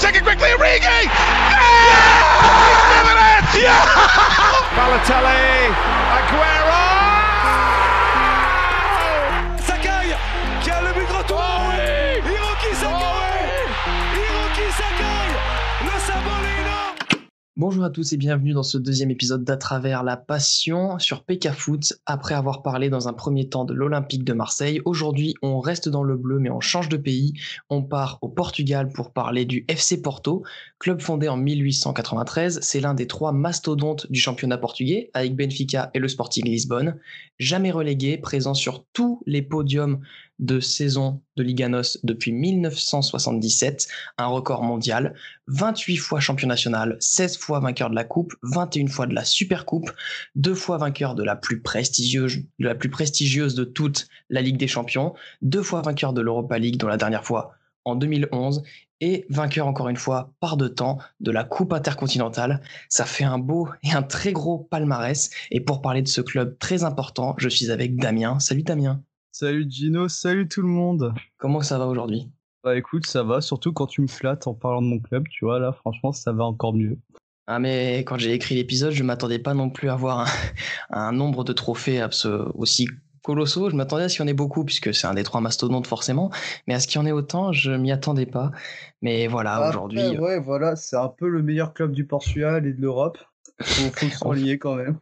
take it quickly, Origi! Yeah! He's it! Yeah! Balotelli, Aguero! Bonjour à tous et bienvenue dans ce deuxième épisode d'À travers la passion sur PK Foot. Après avoir parlé dans un premier temps de l'Olympique de Marseille, aujourd'hui on reste dans le bleu mais on change de pays. On part au Portugal pour parler du FC Porto, club fondé en 1893. C'est l'un des trois mastodontes du championnat portugais avec Benfica et le Sporting Lisbonne. Jamais relégué, présent sur tous les podiums de saison de Liganos depuis 1977, un record mondial, 28 fois champion national, 16 fois vainqueur de la Coupe, 21 fois de la Super Coupe, deux fois vainqueur de la plus prestigieuse, de la plus prestigieuse de toute la Ligue des Champions, deux fois vainqueur de l'Europa League, dont la dernière fois en 2011, et vainqueur encore une fois par deux temps de la Coupe intercontinentale. Ça fait un beau et un très gros palmarès. Et pour parler de ce club très important, je suis avec Damien. Salut Damien. Salut Gino, salut tout le monde. Comment ça va aujourd'hui? Bah écoute, ça va, surtout quand tu me flattes en parlant de mon club, tu vois, là franchement ça va encore mieux. Ah mais quand j'ai écrit l'épisode, je m'attendais pas non plus à avoir un, un nombre de trophées aussi colossaux. Je m'attendais à ce qu'il y en ait beaucoup, puisque c'est un des trois mastodontes forcément, mais à ce qu'il y en ait autant, je m'y attendais pas. Mais voilà, aujourd'hui... euh, Ouais, voilà, c'est un peu le meilleur club du Portugal et de l'Europe. Faut, faut quand même.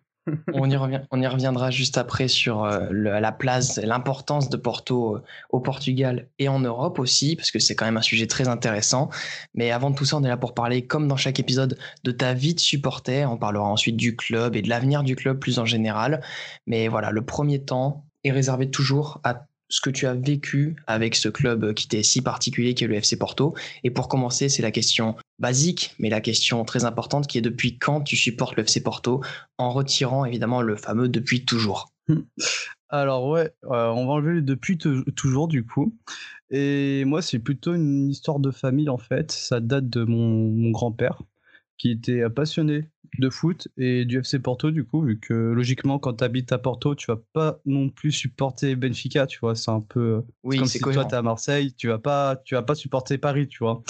On, y reviendra juste après sur euh, la place, l'importance de Porto euh, au Portugal et en Europe aussi, parce que c'est quand même un sujet très intéressant. Mais avant tout ça, on est là pour parler, comme dans chaque épisode, de ta vie de supporter. On parlera ensuite du club et de l'avenir du club plus en général. Mais voilà, le premier temps est réservé toujours à ce que tu as vécu avec ce club qui t'est si particulier qui est le FC Porto. Et pour commencer, c'est la question basique, mais la question très importante qui est depuis quand tu supportes le FC Porto, en retirant évidemment le fameux depuis toujours? Alors ouais, euh, on va enlever le depuis toujours du coup. Et moi, c'est plutôt une histoire de famille en fait. Ça date de mon grand-père qui était passionné de foot et du FC Porto du coup vu que logiquement quand tu habites à Porto tu vas pas non plus supporter Benfica tu vois c'est un peu oui, comme si cohérent. toi t'es à Marseille tu vas pas tu vas pas supporter Paris tu vois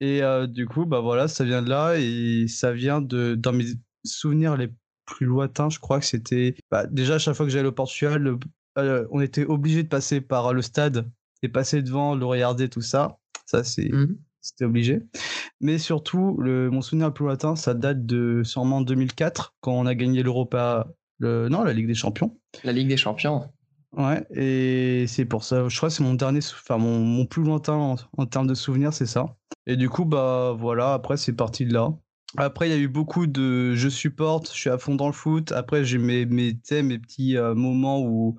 et euh, du coup bah voilà ça vient de là et ça vient de dans mes souvenirs les plus lointains je crois que c'était bah, déjà à chaque fois que j'allais au Portugal le- euh, on était obligé de passer par le stade et passer devant le regarder tout ça ça c'est Mhm. C'était obligé. Mais surtout, le, mon souvenir le plus lointain, ça date de sûrement 2004, quand on a gagné l'Europa, le, non, la Ligue des Champions. La Ligue des Champions. Ouais, et c'est pour ça, je crois que c'est mon dernier, enfin mon, mon plus lointain en, en termes de souvenirs, c'est ça. Et du coup, bah voilà, après c'est parti de là. Après, il y a eu beaucoup de je supporte, je suis à fond dans le foot. Après, j'ai mes, mes, mes petits euh, moments où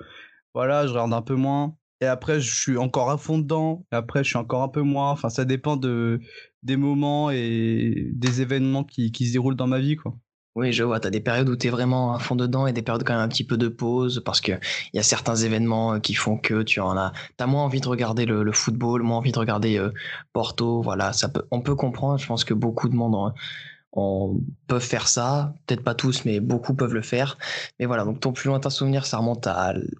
voilà, je regarde un peu moins. Et après, je suis encore à fond dedans. Après, je suis encore un peu moins. Enfin, ça dépend de, des moments et des événements qui, se déroulent dans ma vie, quoi. Oui, je vois, tu des périodes où tu es vraiment à fond dedans et des périodes quand même un petit peu de pause parce qu'il y a certains événements euh, qui font que tu en as, as moins envie de regarder le, football, moins envie de regarder euh, Porto. Voilà, ça peut, on peut comprendre. Je pense que beaucoup de monde en peuvent faire ça. Peut-être pas tous, mais beaucoup peuvent le faire. Mais voilà, donc ton plus lointain souvenir, ça remonte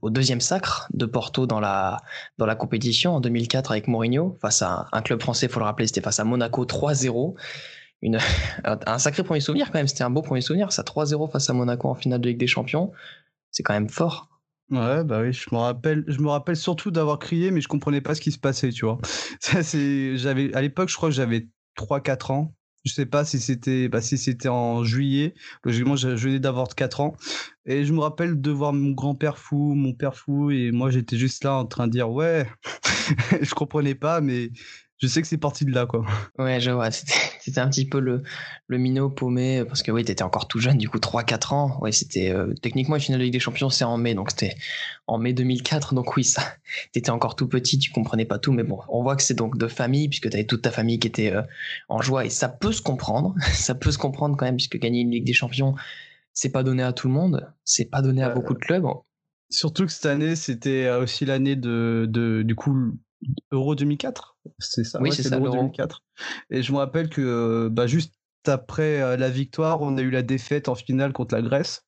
au deuxième sacre de Porto dans la, dans la compétition en 2004 avec Mourinho face à un club français, faut le rappeler, c'était face à Monaco 3-0. Une, un sacré premier souvenir quand même, c'était un beau premier souvenir, ça 3-0 face à Monaco en finale de Ligue des Champions. C'est quand même fort. Ouais, bah oui, je me rappelle, je me rappelle surtout d'avoir crié, mais je comprenais pas ce qui se passait, tu vois. Ça, c'est, j'avais, à l'époque, je crois que j'avais 3-4 ans. Je sais pas si c'était, bah, si c'était en juillet. Logiquement, je venais d'avoir 4 ans. Et je me rappelle de voir mon grand-père fou, mon père fou, et moi, j'étais juste là en train de dire, ouais, je comprenais pas, mais je sais que c'est parti de là, quoi. Ouais, je vois, c'était un petit peu le, le minot paumé, parce que oui, t'étais encore tout jeune, du coup 3-4 ans. Ouais, c'était euh, techniquement une finale de Ligue des Champions, c'est en mai, donc c'était en mai 2004, donc oui, ça, t'étais encore tout petit, tu comprenais pas tout, mais bon, on voit que c'est donc de famille, puisque t'avais toute ta famille qui était euh, en joie, et ça peut se comprendre, ça peut se comprendre quand même, puisque gagner une Ligue des Champions, c'est pas donné à tout le monde, c'est pas donné à Euh, beaucoup de clubs. Surtout que cette année, c'était euh, aussi l'année de, de, du coup, Euro 2004. C'est ça, Oui, ouais, c'est l'Euro l'Euro. 2004. Et je me rappelle que euh, bah, juste après euh, la victoire, on a eu la défaite en finale contre la Grèce.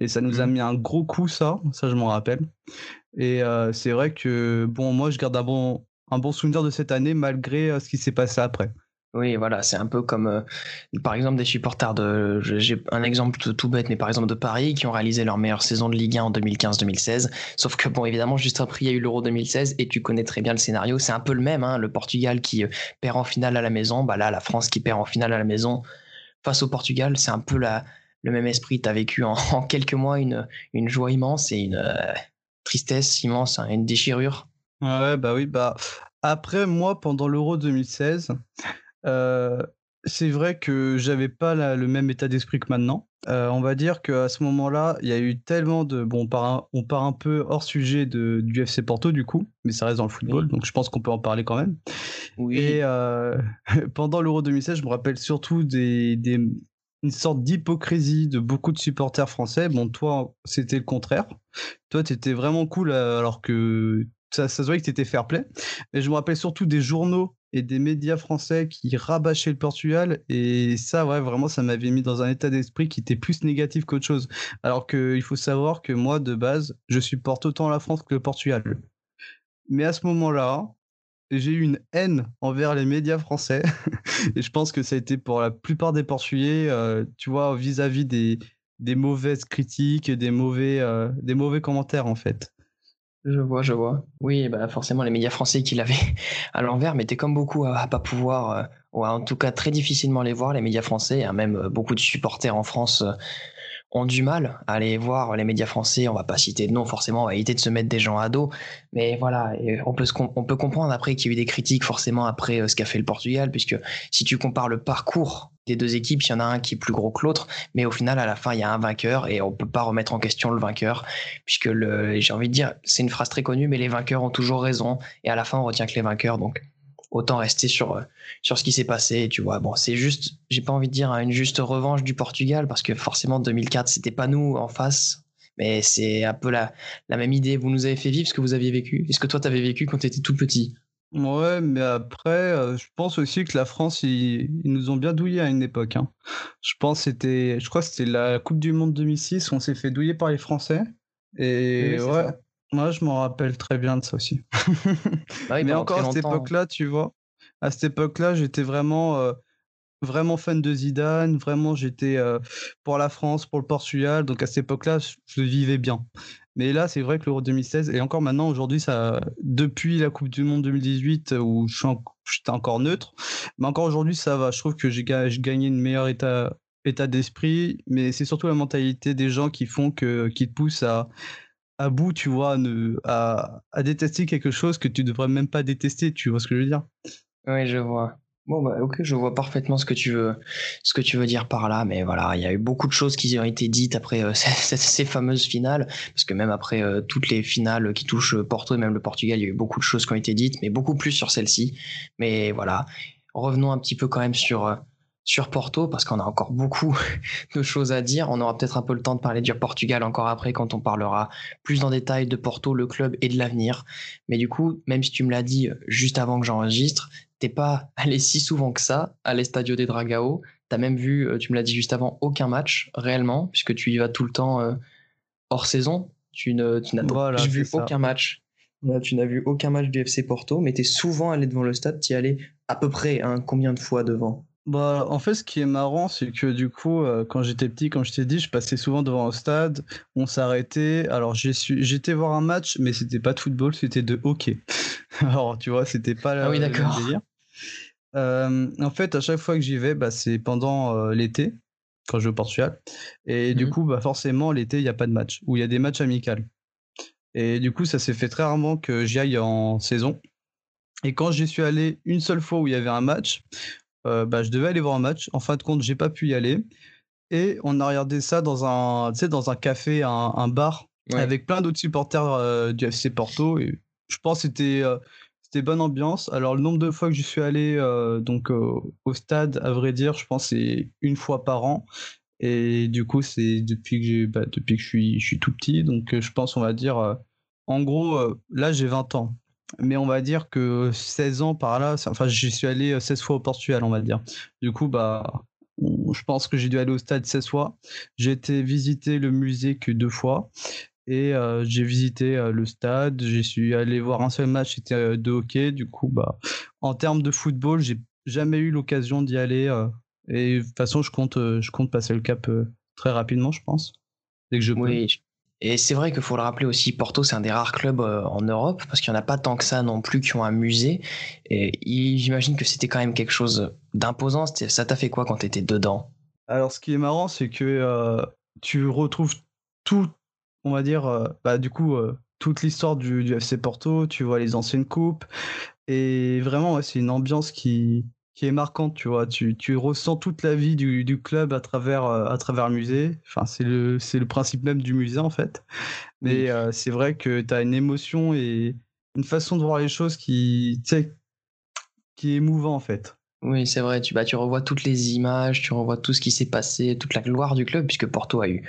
Et ça nous a Mhm. mis un gros coup, ça. Ça, je m'en rappelle. Et euh, c'est vrai que, bon, moi, je garde un bon, un bon souvenir de cette année malgré euh, ce qui s'est passé après. Oui, voilà, c'est un peu comme, euh, par exemple, des supporters de. J'ai un exemple tout bête, mais par exemple de Paris, qui ont réalisé leur meilleure saison de Ligue 1 en 2015-2016. Sauf que, bon, évidemment, juste après, il y a eu l'Euro 2016, et tu connais très bien le scénario. C'est un peu le même, hein, le Portugal qui euh, perd en finale à la maison. Bah là, la France qui perd en finale à la maison face au Portugal. C'est un peu la, le même esprit. Tu as vécu en, quelques mois une, joie immense et une euh, tristesse immense, hein, une déchirure. Ouais, bah oui, bah. Après, moi, pendant l'Euro 2016, euh, c'est vrai que j'avais pas le même état d'esprit que maintenant. Euh, on va dire qu'à ce moment-là, il y a eu tellement de. Bon, on part un, on part un peu hors sujet de, du FC Porto, du coup, mais ça reste dans le football, donc je pense qu'on peut en parler quand même. Oui. Et euh, pendant l'Euro 2016, je me rappelle surtout des, des une sorte d'hypocrisie de beaucoup de supporters français. Bon, toi, c'était le contraire. Toi, tu étais vraiment cool alors que ça, ça se voyait que tu étais fair play. Mais je me rappelle surtout des journaux et des médias français qui rabâchaient le Portugal. Et ça, ouais, vraiment, ça m'avait mis dans un état d'esprit qui était plus négatif qu'autre chose. Alors qu'il faut savoir que moi, de base, je supporte autant la France que le Portugal. Mais à ce moment-là, j'ai eu une haine envers les médias français. et je pense que ça a été pour la plupart des Portugais, euh, tu vois, vis-à-vis des, des mauvaises critiques, des mauvais, euh, des mauvais commentaires, en fait. Je vois, je vois. Oui, bah forcément, les médias français qui l'avaient à l'envers, mais comme beaucoup à, pas pouvoir, euh, ou en tout cas très difficilement les voir, les médias français. Hein, même euh, beaucoup de supporters en France euh, ont du mal à aller voir les médias français. On va pas citer de nom, forcément, on va éviter de se mettre des gens à dos. Mais voilà, on peut, on peut comprendre après qu'il y a eu des critiques forcément après ce qu'a fait le Portugal, puisque si tu compares le parcours des deux équipes, il y en a un qui est plus gros que l'autre, mais au final, à la fin, il y a un vainqueur et on peut pas remettre en question le vainqueur, puisque le, j'ai envie de dire, c'est une phrase très connue, mais les vainqueurs ont toujours raison et à la fin, on retient que les vainqueurs, donc autant rester sur sur ce qui s'est passé. Tu vois, bon, c'est juste, j'ai pas envie de dire une juste revanche du Portugal parce que forcément 2004, c'était pas nous en face. Mais c'est un peu la, la même idée. Vous nous avez fait vivre ce que vous aviez vécu. Est-ce que toi, tu avais vécu quand tu étais tout petit? Ouais, mais après, euh, je pense aussi que la France, ils, nous ont bien douillé à une époque. Hein. Je pense c'était, je crois que c'était la Coupe du Monde 2006 où on s'est fait douiller par les Français. Et ouais, moi je m'en rappelle très bien de ça aussi. Bah mais encore à cette époque-là, tu vois, à cette époque-là, j'étais vraiment, euh, vraiment fan de Zidane. Vraiment, j'étais euh, pour la France, pour le Portugal. Donc à cette époque-là, je le vivais bien. Mais là, c'est vrai que l'Euro 2016, et encore maintenant, aujourd'hui, ça, depuis la Coupe du Monde 2018, où j'étais encore neutre, mais encore aujourd'hui, ça va. Je trouve que j'ai gagné une meilleure état, état d'esprit, mais c'est surtout la mentalité des gens qui font que, qui te poussent à, à bout, tu vois, à, à détester quelque chose que tu devrais même pas détester, tu vois ce que je veux dire? Oui, je vois. Bon bah ok, je vois parfaitement ce que tu veux, ce que tu veux dire par là, mais voilà, il y a eu beaucoup de choses qui ont été dites après euh, ces, fameuses finales, parce que même après euh, toutes les finales qui touchent Porto et même le Portugal, il y a eu beaucoup de choses qui ont été dites, mais beaucoup plus sur celle-ci. Mais voilà, revenons un petit peu quand même sur euh, sur Porto, parce qu'on a encore beaucoup de choses à dire. On aura peut-être un peu le temps de parler du Portugal encore après, quand on parlera plus en détail de Porto, le club et de l'avenir. Mais du coup, même si tu me l'as dit juste avant que j'enregistre, t'es pas allé si souvent que ça à l'Estadio des Dragao. T'as même vu, euh, tu me l'as dit juste avant, aucun match réellement, puisque tu y vas tout le temps euh, hors saison. Tu n'as vu aucun match. tu n'as vu aucun match du FC Porto, mais t'es souvent allé devant le stade. Tu y allais à peu près hein, combien de fois devant? Bah, en fait, ce qui est marrant, c'est que du coup, euh, quand j'étais petit, comme je t'ai dit, je passais souvent devant le stade, on s'arrêtait. Alors, j'étais voir un match, mais c'était pas de football, c'était de hockey. Alors, tu vois, c'était pas ah oui, d'accord. Euh, en fait, à chaque fois que j'y vais, bah, c'est pendant euh, l'été, quand je vais au Portugal. Et du mmh coup, bah, forcément, l'été, il n'y a pas de match, ou il y a des matchs amicaux. Et du coup, ça s'est fait très rarement que j'y aille en saison. Et quand j'y suis allé une seule fois où il y avait un match, euh, bah, je devais aller voir un match. En fin de compte, j'ai pas pu y aller. Et on a regardé ça dans un, dans un café, un, bar, avec plein d'autres supporters du FC Porto. Et je pense que c'était c'était bonne ambiance. Alors, le nombre de fois que je suis allé euh, donc, au stade, à vrai dire, je pense c'est une fois par an. Et du coup, c'est depuis que, j'ai, bah, depuis que je, suis, je suis tout petit. Donc, euh, je pense, on va dire, euh, en gros, là, j'ai 20 ans. Mais on va dire que 16 ans par là, enfin, j'y suis allé 16 fois au Portugal, on va dire. Du coup, bah, je pense que j'ai dû aller au stade 16 fois. J'ai été visiter le musée que deux fois. Et euh, j'ai visité euh, le stade, j'ai suis allé voir un seul match, c'était euh, de hockey. Du coup, bah, en termes de football, j'ai jamais eu l'occasion d'y aller. et de toute façon, je compte, je compte passer le cap très rapidement, je pense. Dès que je peux. Oui, et c'est vrai qu'il faut le rappeler aussi, Porto, c'est un des rares clubs euh, en Europe, parce qu'il n'y en a pas tant que ça non plus qui ont un musée. Et j'imagine que c'était quand même quelque chose d'imposant. Ça t'a fait quoi quand tu étais dedans? Alors, ce qui est marrant, c'est que euh, tu retrouves tout, on va dire, euh, bah, du coup, toute l'histoire du, du, FC Porto, tu vois les anciennes coupes. Et vraiment, c'est une ambiance qui, qui est marquante, tu vois. Tu, tu ressens toute la vie du, du club à travers, euh, à travers le musée. Enfin, c'est le, c'est le principe même du musée, en fait. Mais euh, c'est vrai que tu as une émotion et une façon de voir les choses qui, qui est émouvant, en fait. Oui, c'est vrai. Tu, bah, tu revois toutes les images, tu revois tout ce qui s'est passé, toute la gloire du club, puisque Porto a eu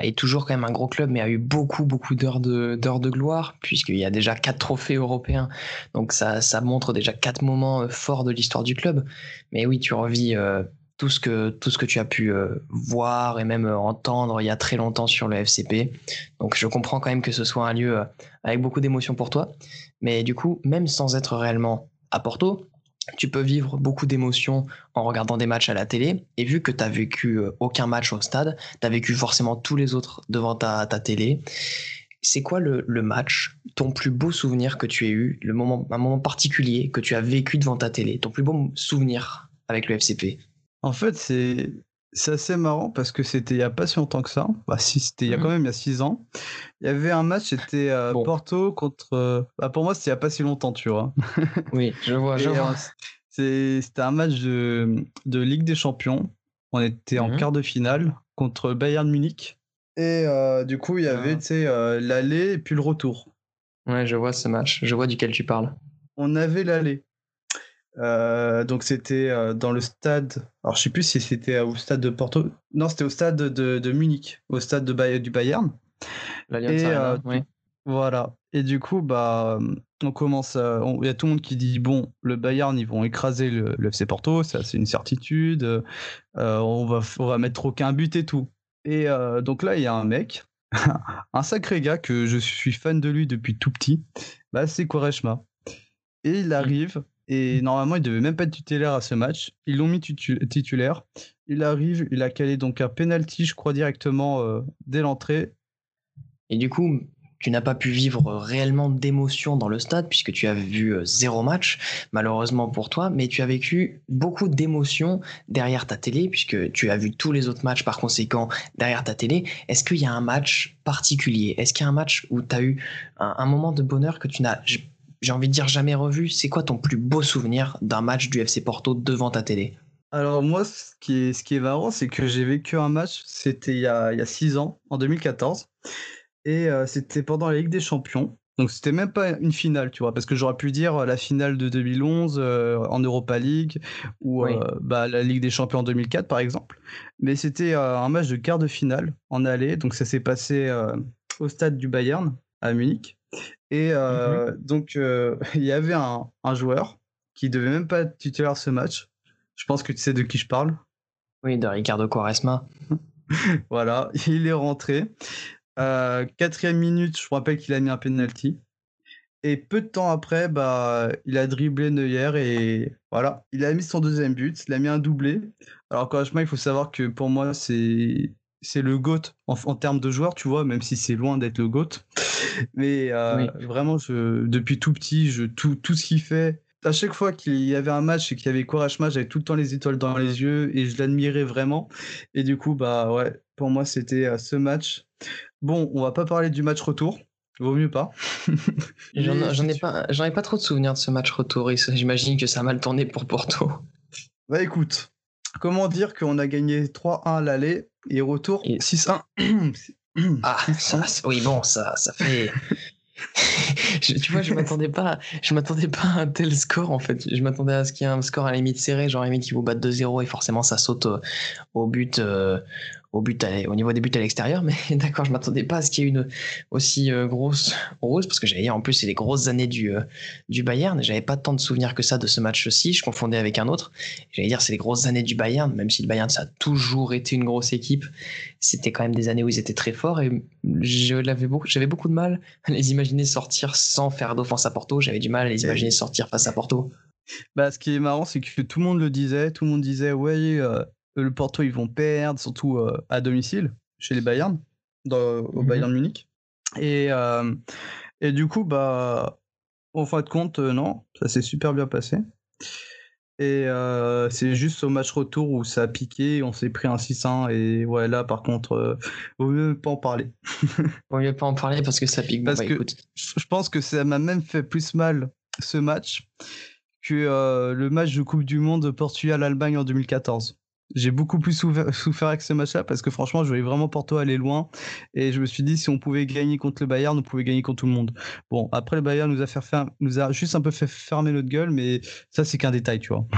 est toujours quand même un gros club, mais a eu beaucoup, beaucoup d'heures de, d'heures de gloire, puisqu'il y a déjà quatre trophées européens. Donc ça, ça montre déjà quatre moments euh, forts de l'histoire du club. Mais oui, tu revis euh, tout, ce que, tu as pu euh, voir et même entendre il y a très longtemps sur le FCP. Donc je comprends quand même que ce soit un lieu avec beaucoup d'émotions pour toi. Mais du coup, même sans être réellement à Porto, tu peux vivre beaucoup d'émotions en regardant des matchs à la télé. Et vu que tu n'as vécu euh, aucun match au stade, tu as vécu forcément tous les autres devant ta, télé. C'est quoi le, match, ton plus beau souvenir que tu aies eu, le moment, un moment particulier que tu as vécu devant ta télé, ton plus beau souvenir avec le FCP En fait, c'est c'est assez marrant parce que c'était il n'y a pas si longtemps que ça. Bah, si, c'était il y a mmh quand même il y a 6 ans. Il y avait un match, c'était euh, Porto contre. Euh, bah, pour moi, c'était il n'y a pas si longtemps, tu vois. oui, je vois. Je vois. c'était un match de, de, Ligue des Champions. On était en mmh quart de finale contre Bayern Munich. Et euh, du coup, il y avait ah. l'aller et puis le retour. Ouais, je vois ce match. Je vois duquel tu parles. On avait l'aller. Euh, donc c'était euh, dans le stade. Alors je sais plus si c'était au stade de Porto. Non, c'était au stade de, de, Munich, au stade de du Bayern. Et euh, oui. Voilà. Et du coup, bah, on commence. Il y a tout le monde qui dit bon, le Bayern, ils vont écraser le, FC Porto, ça c'est une certitude. on va, on va mettre aucun but et tout. Et donc là, il y a un mec, un sacré gars que je suis fan de lui depuis tout petit. Bah, c'est Quaresma. Et il arrive et normalement, il devait même pas être titulaire à ce match. Ils l'ont mis titulaire. Il arrive, il a calé donc un penalty, je crois, directement euh, dès l'entrée. Et du coup, tu n'as pas pu vivre réellement d'émotion dans le stade puisque tu as vu euh, zéro match, malheureusement pour toi, mais tu as vécu beaucoup d'émotions derrière ta télé puisque tu as vu tous les autres matchs par conséquent derrière ta télé. Est-ce qu'il y a un match particulier? Est-ce qu'il y a un match où tu as eu un moment de bonheur que tu n'as j'ai envie de dire jamais revu. C'est quoi ton plus beau souvenir d'un match du FC Porto devant ta télé? Alors moi, ce qui est, ce qui est marrant, c'est que j'ai vécu un match, c'était il y a, il y a six ans, en 2014. Et euh, c'était pendant la Ligue des Champions. Donc c'était même pas une finale, tu vois, parce que j'aurais pu dire la finale de 2011 euh, en Europa League ou euh, bah, la Ligue des Champions en 2004 par exemple. Mais c'était un match de quart de finale en aller, donc ça s'est passé au stade du Bayern à Munich. Et euh, mmh donc, euh, il y avait un, joueur qui devait même pas être titulaire ce match. Je pense que tu sais de qui je parle. Oui, de Ricardo Quaresma. voilà, il est rentré. Euh, quatrième minute, je me rappelle qu'il a mis un penalty. Et peu de temps après, bah, il a dribblé Neuer et voilà, il a mis son deuxième but, il a mis un doublé. Alors Quaresma, il faut savoir que pour moi, c'est c'est le GOAT en, termes de joueur, tu vois, même si c'est loin d'être le GOAT. Mais euh, vraiment, je, depuis tout petit, je, tout, tout ce qu'il fait, à chaque fois qu'il y avait un match et qu'il y avait courage match, j'avais tout le temps les étoiles dans les yeux et je l'admirais vraiment. Et du coup, bah ouais, pour moi, c'était euh, ce match. Bon, on va pas parler du match retour. Vaut mieux pas. J'en ai pas, ai pas trop de souvenirs de ce match retour. J'imagine que ça a mal tourné pour Porto. Bah écoute, comment dire qu'on a gagné 3-1 à l'aller et retour 6-1. ah, oui, bon, ça, ça fait. tu vois, je m'attendais pas, je m'attendais pas à un tel score en fait. Je m'attendais à ce qu'il y ait un score à la limite serré, genre limite qui vous battent 2-0 et forcément ça saute au, but, euh, au but au niveau des buts à l'extérieur, mais d'accord, je m'attendais pas à ce qu'il y ait une aussi euh, grosse rose, parce que j'allais dire en plus c'est les grosses années du, euh, du Bayern, j'avais pas tant de souvenirs que ça de ce match-ci, je confondais avec un autre. J'allais dire c'est les grosses années du Bayern, même si le Bayern ça a toujours été une grosse équipe, c'était quand même des années où ils étaient très forts et j'avais beaucoup, beaucoup de mal à les imaginer sortir sans faire d'offense à Porto, j'avais du mal à les imaginer sortir face à Porto. Bah, ce qui est marrant, c'est que tout le monde le disait. Tout le monde disait, ouais, euh, le Porto, ils vont perdre, surtout euh, à domicile, chez les Bayern, dans, au Mhm. Bayern Munich. Et, euh, et du coup, bah, en fin de compte, euh, non, ça s'est super bien passé. Et euh, c'est juste au match retour où ça a piqué, on s'est pris un 6-1. Et ouais, là, par contre, euh, vaut mieux pas en parler. Vaut mieux pas en parler parce que ça pique. Bon, Parce bah, que- écoute. je pense que ça m'a même fait plus mal ce match que euh, le match de Coupe du Monde Portugal-Allemagne en 2014. J'ai beaucoup plus souffert, avec ce match-là parce que franchement, je voyais vraiment Porto aller loin et je me suis dit si on pouvait gagner contre le Bayern, on pouvait gagner contre tout le monde. Bon, après le Bayern nous a, juste un peu fait fermer notre gueule, mais ça c'est qu'un détail, tu vois.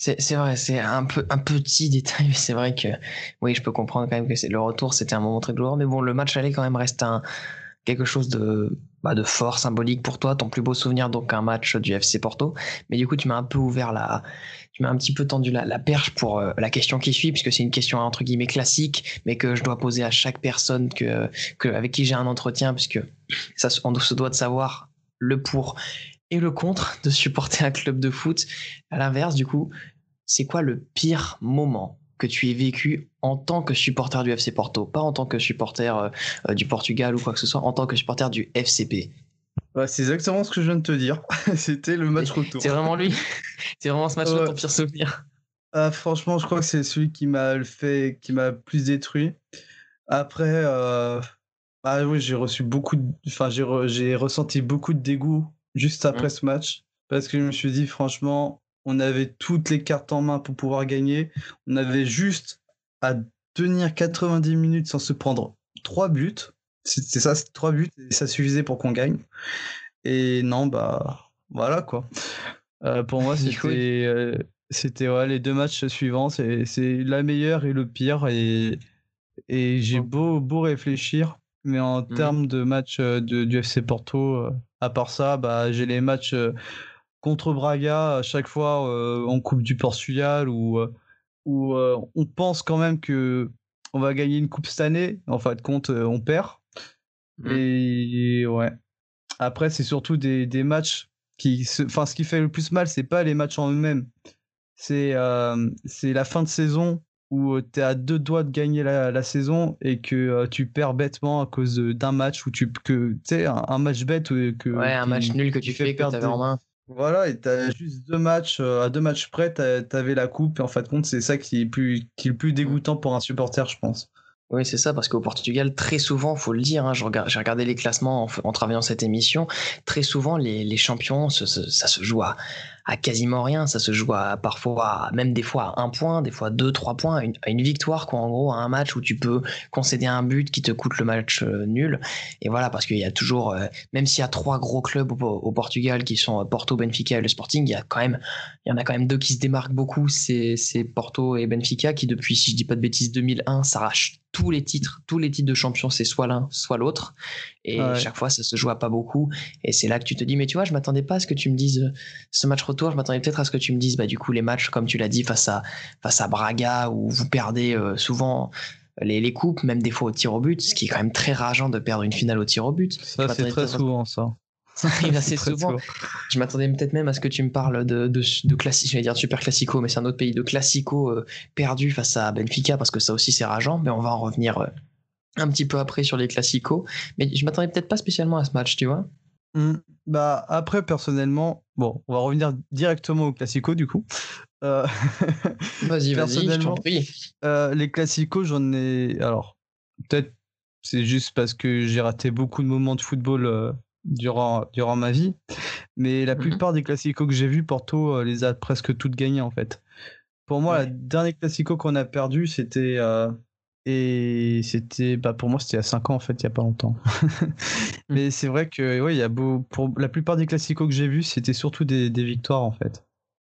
C'est vrai, c'est un petit détail, mais c'est vrai que oui, je peux comprendre quand même que le retour, c'était un moment très douloureux, mais bon, le match aller quand même reste quelque chose de bah, de fort symbolique pour toi, ton plus beau souvenir donc un match du FC Porto. Mais du coup, tu m'as un peu ouvert la, tu m'as un petit peu tendu la, perche pour euh, la question qui suit, puisque c'est une question entre guillemets classique, mais que je dois poser à chaque personne que, avec qui j'ai un entretien, puisque on se doit de savoir le pour et le contre de supporter un club de foot. À l'inverse, du coup, c'est quoi le pire moment que tu aies vécu en tant que supporter du FC Porto, pas en tant que supporter euh, euh, du Portugal ou quoi que ce soit, en tant que supporter du FCP. Ouais, c'est exactement ce que je viens de te dire. C'était le match retour. C'est vraiment lui. c'est vraiment ce match-là Ouais. ton pire souvenir. Ah, franchement, je crois que c'est celui qui m'a le fait, qui m'a plus détruit. Après, euh, ah oui, j'ai reçu beaucoup de, enfin, j'ai re- j'ai ressenti beaucoup de dégoût juste après Mhm. ce match parce que je me suis dit, franchement, on avait toutes les cartes en main pour pouvoir gagner. On avait juste à tenir 90 minutes sans se prendre trois buts. C'est c'est ça, c'est trois buts et ça suffisait pour qu'on gagne. Et non, bah, voilà quoi. Euh, pour moi, c'était euh, c'était ouais, les deux matchs suivants, c'est la meilleure et le pire. Et, et j'ai Oh. beau, beau réfléchir, mais en Mhm. termes de match euh, de, du FC Porto, à part ça, bah, j'ai les matchs contre Braga à chaque fois en Coupe du Portugal où, euh, où euh, on pense quand même que on va gagner une coupe cette année. En fin de compte, euh, on perd. Mhm. Et ouais. Après, c'est surtout des, des matchs qui. se- Enfin, ce qui fait le plus mal, c'est pas les matchs en eux-mêmes. C'est euh, la fin de saison où tu es à deux doigts de gagner la, la saison et que euh, tu perds bêtement à cause d'un match où tu. que sais, un, un match bête euh, que. Ouais, un match nul que tu fais, que perdre avais des- en main. Voilà, et t'as juste deux matchs, euh, à deux matchs près, t'avais la coupe, et en fin de compte, c'est ça qui est, plus, qui est le plus dégoûtant pour un supporter, je pense. Oui, c'est ça, parce qu'au Portugal, très souvent, faut le dire, hein, j'ai regardé les classements en, travaillant cette émission, très souvent, les, champions, ce- ça se joue à, à quasiment rien, ça se joue à parfois, même des fois à un point, des fois deux, trois points, à une, victoire, quoi, en gros, à un match où tu peux concéder un but qui te coûte le match euh, nul. Et voilà, parce qu'il y a toujours, euh, même s'il y a trois gros clubs au, au Portugal qui sont euh, Porto, Benfica et le Sporting, il y a quand même, il y en a quand même deux qui se démarquent beaucoup, c'est Porto et Benfica qui, depuis, si je dis pas de bêtises, 2001, s'arrachent tous les titres, tous les titres de champion, c'est soit l'un, soit l'autre. Et Ouais. chaque fois, ça se joue à pas beaucoup. Et c'est là que tu te dis, mais tu vois, je m'attendais pas à ce que tu me dises euh, ce match retour. Je m'attendais peut-être à ce que tu me dises, bah, du coup, les matchs, comme tu l'as dit, face à, face à Braga, où vous perdez euh, souvent les, les coupes, même des fois au tir au but, ce qui est quand même très rageant de perdre une finale au tir au but. Ça, c'est très souvent, ça. Ça arrive assez souvent. Je m'attendais peut-être même à ce que tu me parles de, de, de classique, j'allais dire de super classico, mais c'est un autre pays, de classico euh, perdu face à Benfica, parce que ça aussi c'est rageant, mais on va en revenir euh, un petit peu après sur les classicos. Mais je m'attendais peut-être pas spécialement à ce match, tu vois. Hmm. Bah, après, personnellement, bon, on va revenir directement au Classico, du coup. Euh, Vas-y, vas-y, je t'en Personnellement, prie. euh, les Classicos, j'en ai. Alors, peut-être c'est juste parce que j'ai raté beaucoup de moments de football euh, durant, durant ma vie, mais la Mhm. plupart des Classicos que j'ai vus, Porto les a presque toutes gagnées, en fait. Pour moi, Ouais. le dernier Classico qu'on a perdu, c'était. Et c'était. Bah, pour moi, c'était il y a 5 ans, en fait, il n'y a pas longtemps. mais c'est vrai que, ouais, il y a beau. Pour la plupart des Classicos que j'ai vus, c'était surtout des, des victoires, en fait.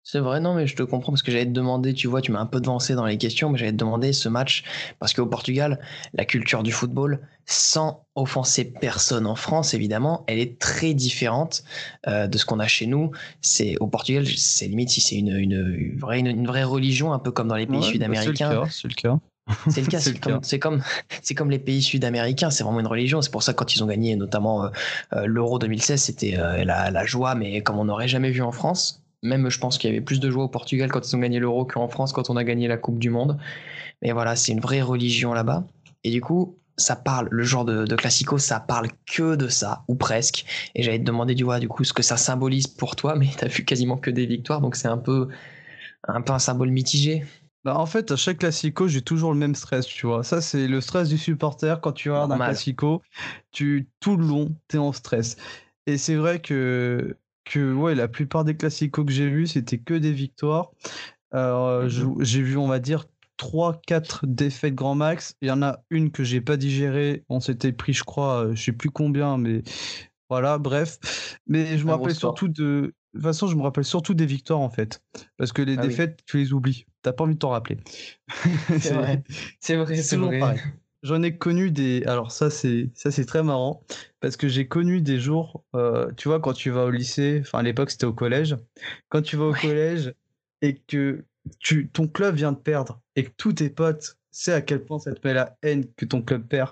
C'est vrai, non, mais je te comprends parce que j'allais te demander, tu vois, tu m'as un peu devancé dans les questions, mais j'allais te demander ce match parce qu'au Portugal, la culture du football, sans offenser personne en France, évidemment, elle est très différente euh, de ce qu'on a chez nous. C'est au Portugal, c'est limite si c'est une, une, une vraie, une, une vraie religion, un peu comme dans les pays Ouais, bah, sud-américains. c'est le cas, C'est le cas, C'est comme, les pays sud-américains, c'est vraiment une religion. C'est pour ça que quand ils ont gagné notamment euh, euh, l'Euro 2016, c'était euh, la, la joie, mais comme on n'aurait jamais vu en France. Même, je pense qu'il y avait plus de joie au Portugal quand ils ont gagné l'Euro qu'en France quand on a gagné la Coupe du Monde. Mais voilà, c'est une vraie religion là-bas. Et du coup, ça parle, le genre de, de classico, ça parle que de ça, ou presque. Et j'allais te demander du, du coup ce que ça symbolise pour toi, mais t'as vu quasiment que des victoires, donc c'est un peu, un peu un symbole mitigé. Bah, en fait, à chaque classico, j'ai toujours le même stress, tu vois. Ça, c'est le stress du supporter quand tu regardes un classico. Tu, tout le long, tu es en stress. Et c'est vrai que, que ouais, la plupart des classicos que j'ai vus, c'était que des victoires. Euh, mhm. j'ai vu, on va dire, 3-4 défaites grand max. Il y en a une que j'ai pas digérée. On s'était pris, je crois, euh, je sais plus combien, mais voilà, bref. Mais je me rappelle surtout de. De toute façon, je me rappelle surtout des victoires en fait. Parce que les ah défaites, tu les oublies. T'as pas envie de t'en rappeler. C'est vrai, c'est vrai, c'est vrai. J'en ai connu des. Alors, ça, c'est ça c'est très marrant. Parce que j'ai connu des jours, euh, tu vois, quand tu vas au lycée, enfin à l'époque c'était au collège. Quand tu vas au collège et que tu, ton club vient de perdre et que tous tes potes sais à quel point ça te met la haine que ton club perd.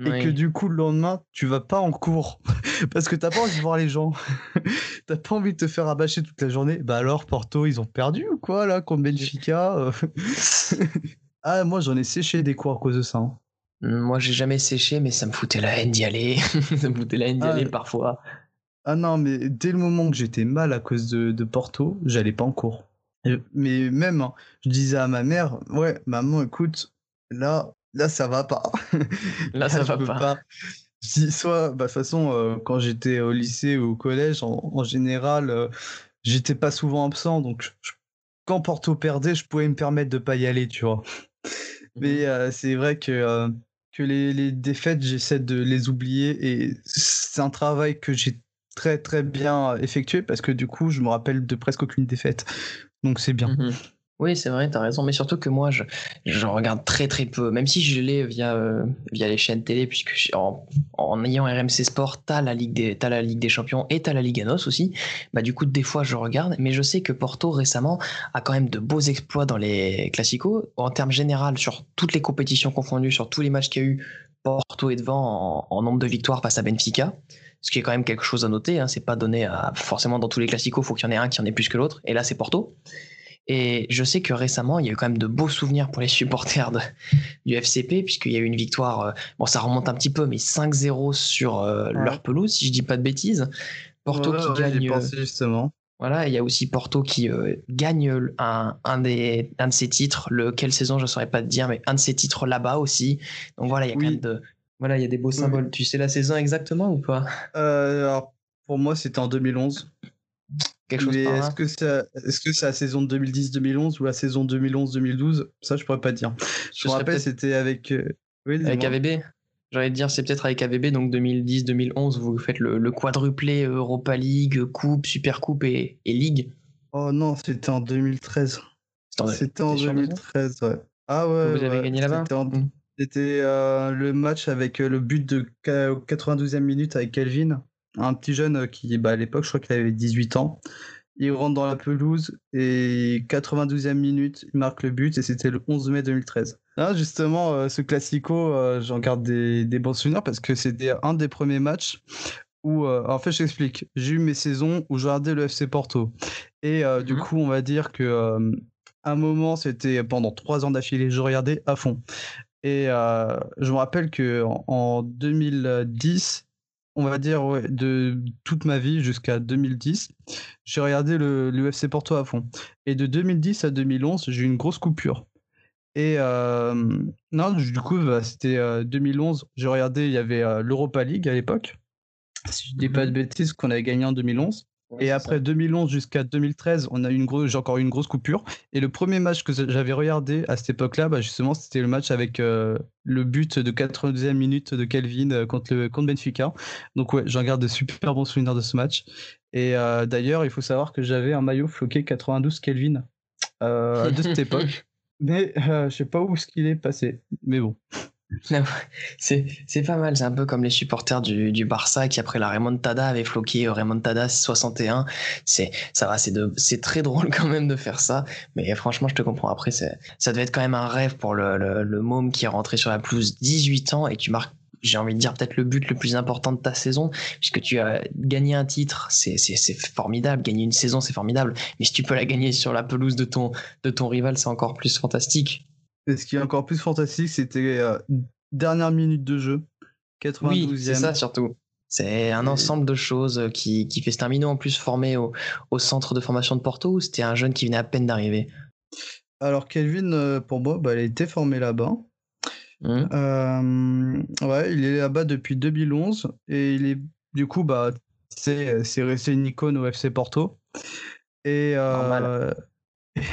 Et que du coup, le lendemain, tu vas pas en cours. Parce que t'as pas envie de voir les gens. t'as pas envie de te faire abâcher toute la journée. Bah alors, Porto, ils ont perdu ou quoi, là, contre Benfica euh? Ah, moi, j'en ai séché des cours à cause de ça. Hein. Moi, j'ai jamais séché, mais ça me foutait la haine d'y aller. ça me foutait la haine d'y ah, aller parfois. Ah non, mais dès le moment que j'étais mal à cause de, de Porto, j'allais pas en cours. Mais même, hein, je disais à ma mère, ouais, maman, écoute, là, là, ça va pas. là, ça va pas. Je soit, bah, de toute façon, euh, quand j'étais au lycée ou au collège, en, général, euh, j'étais pas souvent absent, donc quand Porto perdait, je pouvais me permettre de pas y aller, tu vois. Mais mmh euh, c'est vrai que, que les, les défaites, j'essaie de les oublier et c'est un travail que j'ai très très bien effectué parce que du coup, je me rappelle de presque aucune défaite. Donc c'est bien. Mmh oui, c'est vrai, tu as raison. Mais surtout que moi, je, regarde très très peu. Même si je l'ai via, euh, via les chaînes télé, puisque en, en ayant RMC Sport, t'as la, Ligue des, as la Ligue des Champions et t'as la Ligue Anos aussi. Bah, du coup, des fois, je regarde. Mais je sais que Porto, récemment, a quand même de beaux exploits dans les Classicos. En termes général, sur toutes les compétitions confondues, sur tous les matchs qu'il y a eu, Porto est devant en, nombre de victoires face à Benfica ce qui est quand même quelque chose à noter. Hein. C'est pas donné à, forcément dans tous les classicos, faut qu'il y en ait un qui en ait plus que l'autre. Et là, c'est Porto. Et je sais que récemment, il y a eu quand même de beaux souvenirs pour les supporters du FCP, puisqu'il y a eu une victoire, euh, bon, ça remonte un petit peu, mais 5-0 sur euh, leur pelouse, si je dis pas de bêtises. Porto qui gagne. Euh, justement. Voilà, il y a aussi Porto qui gagne un, un, des, un de ses titres, le quelle saison, je ne saurais pas te dire, mais un de ses titres là-bas aussi. Donc voilà, il y a quand même de. Voilà, il y a des beaux symboles. Tu sais la saison exactement ou pas alors, Pour moi, c'était en 2011. Mais est-ce que c'est est-ce que c'est la saison 2010-2011 ou la saison 2011-2012 Ça, je pourrais pas dire. Je, me rappelle, c'était avec euh, avec AVB. J'allais te dire, c'est peut-être avec AVB, donc 2010-2011, vous faites le, quadruplé Europa League, Coupe, Super Coupe et, et Ligue. Oh non, c'était en 2013. C'était en, 2013, ouais. Ah ouais. Vous avez gagné là-bas C'était mmh. Euh, le match avec euh, le but de 92e minute avec Kelvin un petit jeune euh, qui, bah, à l'époque, je crois qu'il avait 18 ans. Il rentre dans la pelouse et 92e minute, il marque le but et c'était le 11 mai 2013. Là, justement, euh, ce classico, euh, j'en garde des, des, bons souvenirs parce que c'était un des premiers matchs où, en fait, je t'explique. J'ai eu mes saisons où je regardais le FC Porto. Et du mmh coup, on va dire que un moment, c'était pendant trois ans d'affilée, je regardais à fond. Et je me rappelle que en 2010, on va dire, de toute ma vie jusqu'à 2010, j'ai regardé le, l'UFC Porto à fond. Et de 2010 à 2011, j'ai eu une grosse coupure. Et euh, non, du coup, bah, c'était 2011. Euh, j'ai regardé, il y avait euh, l'Europa League à l'époque. Si je dis pas de mmh bêtises, qu'on avait gagné en 2011 et après 2011 jusqu'à 2013, on a eu une grosse, j'ai encore eu une grosse coupure. Et le premier match que j'avais regardé à cette époque-là, bah justement, c'était le match avec euh, le but de 92e minute de Kelvin euh, contre, le, contre Benfica. Donc ouais, j'en garde de super bons souvenirs de ce match. Et euh, d'ailleurs, il faut savoir que j'avais un maillot floqué 92 Kelvin de cette époque. Mais je sais pas où ce qu'il est passé. Mais bon. C'est pas mal, c'est un peu comme les supporters du, du, Barça qui après la remontada avaient floqué remontada 61. C'est ça va, c'est très drôle quand même de faire ça, mais franchement je te comprends. Après ça devait être quand même un rêve pour le, le, le môme qui est rentré sur la pelouse 18 ans et tu marques j'ai envie de dire peut-être le but le plus important de ta saison, puisque tu as gagné un titre, c'est formidable, gagner une saison c'est formidable, mais si tu peux la gagner sur la pelouse de ton, de ton rival, c'est encore plus fantastique. Et ce qui est encore plus fantastique, c'était euh, dernière minute de jeu, 92e. Oui, c'est ça surtout. C'est un ensemble de choses qui, qui fait. C'est un en plus formé au, au, centre de formation de Porto ou c'était un jeune qui venait à peine d'arriver? Alors, Kelvin, euh, pour moi, bah, il a été formé là-bas. Mmh. Euh, ouais, il est là-bas depuis 2011 et il est du coup bah c'est resté une icône au FC Porto et, euh,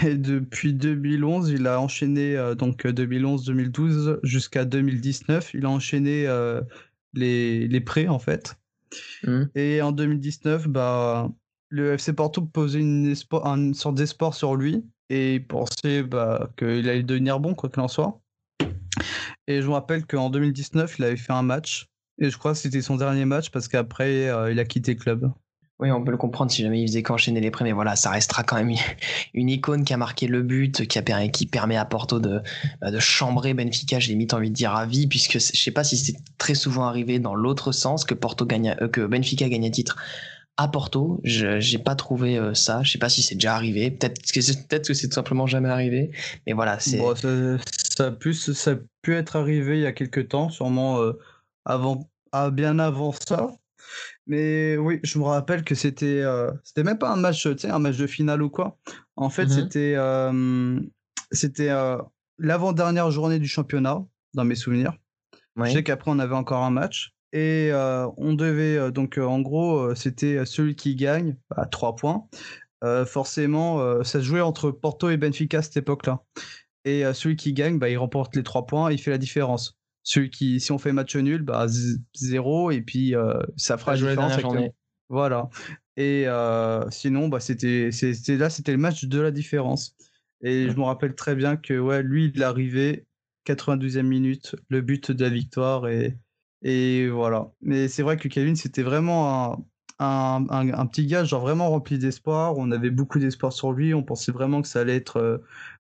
et depuis 2011 il a enchaîné euh, donc 2011-2012 jusqu'à 2019 il a enchaîné les, les prêts en fait mmh. et en 2019 bah le FC Porto posait une, une sorte d'espoir sur lui et il pensait bah, qu'il allait devenir bon quoi qu'il en soit et je me rappelle qu'en 2019, il avait fait un match. Et je crois que c'était son dernier match parce qu'après, euh, il a quitté le club. Oui, on peut le comprendre si jamais il faisait qu'enchaîner les prêts, mais voilà, ça restera quand même une icône qui a marqué le but, qui, a, permet à Porto de, bah, chambrer Benfica, j'ai limite envie de dire à vie, puisque je sais pas si c'est très souvent arrivé dans l'autre sens que Porto gagne, euh, que Benfica gagne un titre à Porto. Je j'ai pas trouvé euh, ça. Je sais pas si c'est déjà arrivé. Peut-être que c'est tout simplement jamais arrivé. Mais voilà, c'est. ça, a pu, ça pu être arrivé il y a quelques temps, sûrement euh, avant, ah, bien avant ça. Mais oui, je me rappelle que c'était euh, c'était même pas un match, tu sais, un match de finale ou quoi. En fait, mmh c'était c'était l'avant-dernière journée du championnat dans mes souvenirs. Je sais qu'après on avait encore un match et euh, on devait, euh, donc euh, en gros, c'était celui qui gagne à 3 points. forcément, ça se jouait entre Porto et Benfica à cette époque-là. Et celui qui gagne, bah, il remporte les 3 points, il fait la différence. Celui qui, si on fait match nul, bah, 0, et puis ça fera la différence. Voilà. Et sinon, bah, c'était, là, c'était le match de la différence. Et je me rappelle très bien que ouais, lui, il est arrivé 92e minute, le but de la victoire et et voilà. Mais c'est vrai que Kevin, c'était vraiment un, un, petit gars, genre vraiment rempli d'espoir. On avait beaucoup d'espoir sur lui. On pensait vraiment que ça allait être euh,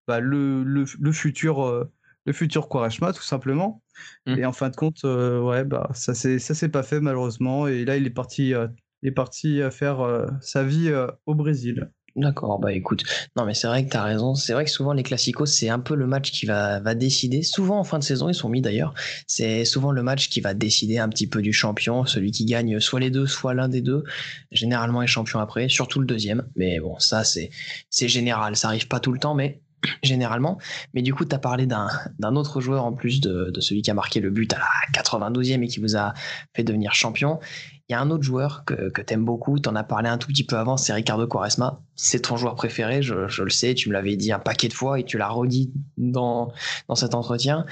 bah, le, le, le, futur. Euh, le futur Quaresma, tout simplement. Mmh. Et en fin de compte, euh, ouais, bah, ça s'est, pas fait malheureusement. Et là, il est parti, il est parti faire sa vie au Brésil. D'accord, bah écoute, non mais c'est vrai que tu as raison, c'est vrai que souvent les classicos c'est un peu le match qui va, va décider, souvent en fin de saison ils sont mis d'ailleurs, c'est souvent le match qui va décider un petit peu du champion, celui qui gagne soit les deux, soit l'un des deux, généralement est champion après, surtout le deuxième, mais bon ça c'est c'est général, ça arrive pas tout le temps mais généralement. Mais du coup, tu as parlé d'un autre joueur en plus de, celui qui a marqué le but à la 92e et qui vous a fait devenir champion. Il y a un autre joueur que, que tu aimes beaucoup, tu en as parlé un tout petit peu avant, c'est Ricardo Quaresma. C'est ton joueur préféré, je, je, le sais, tu me l'avais dit un paquet de fois et tu l'as redit dans, dans cet entretien.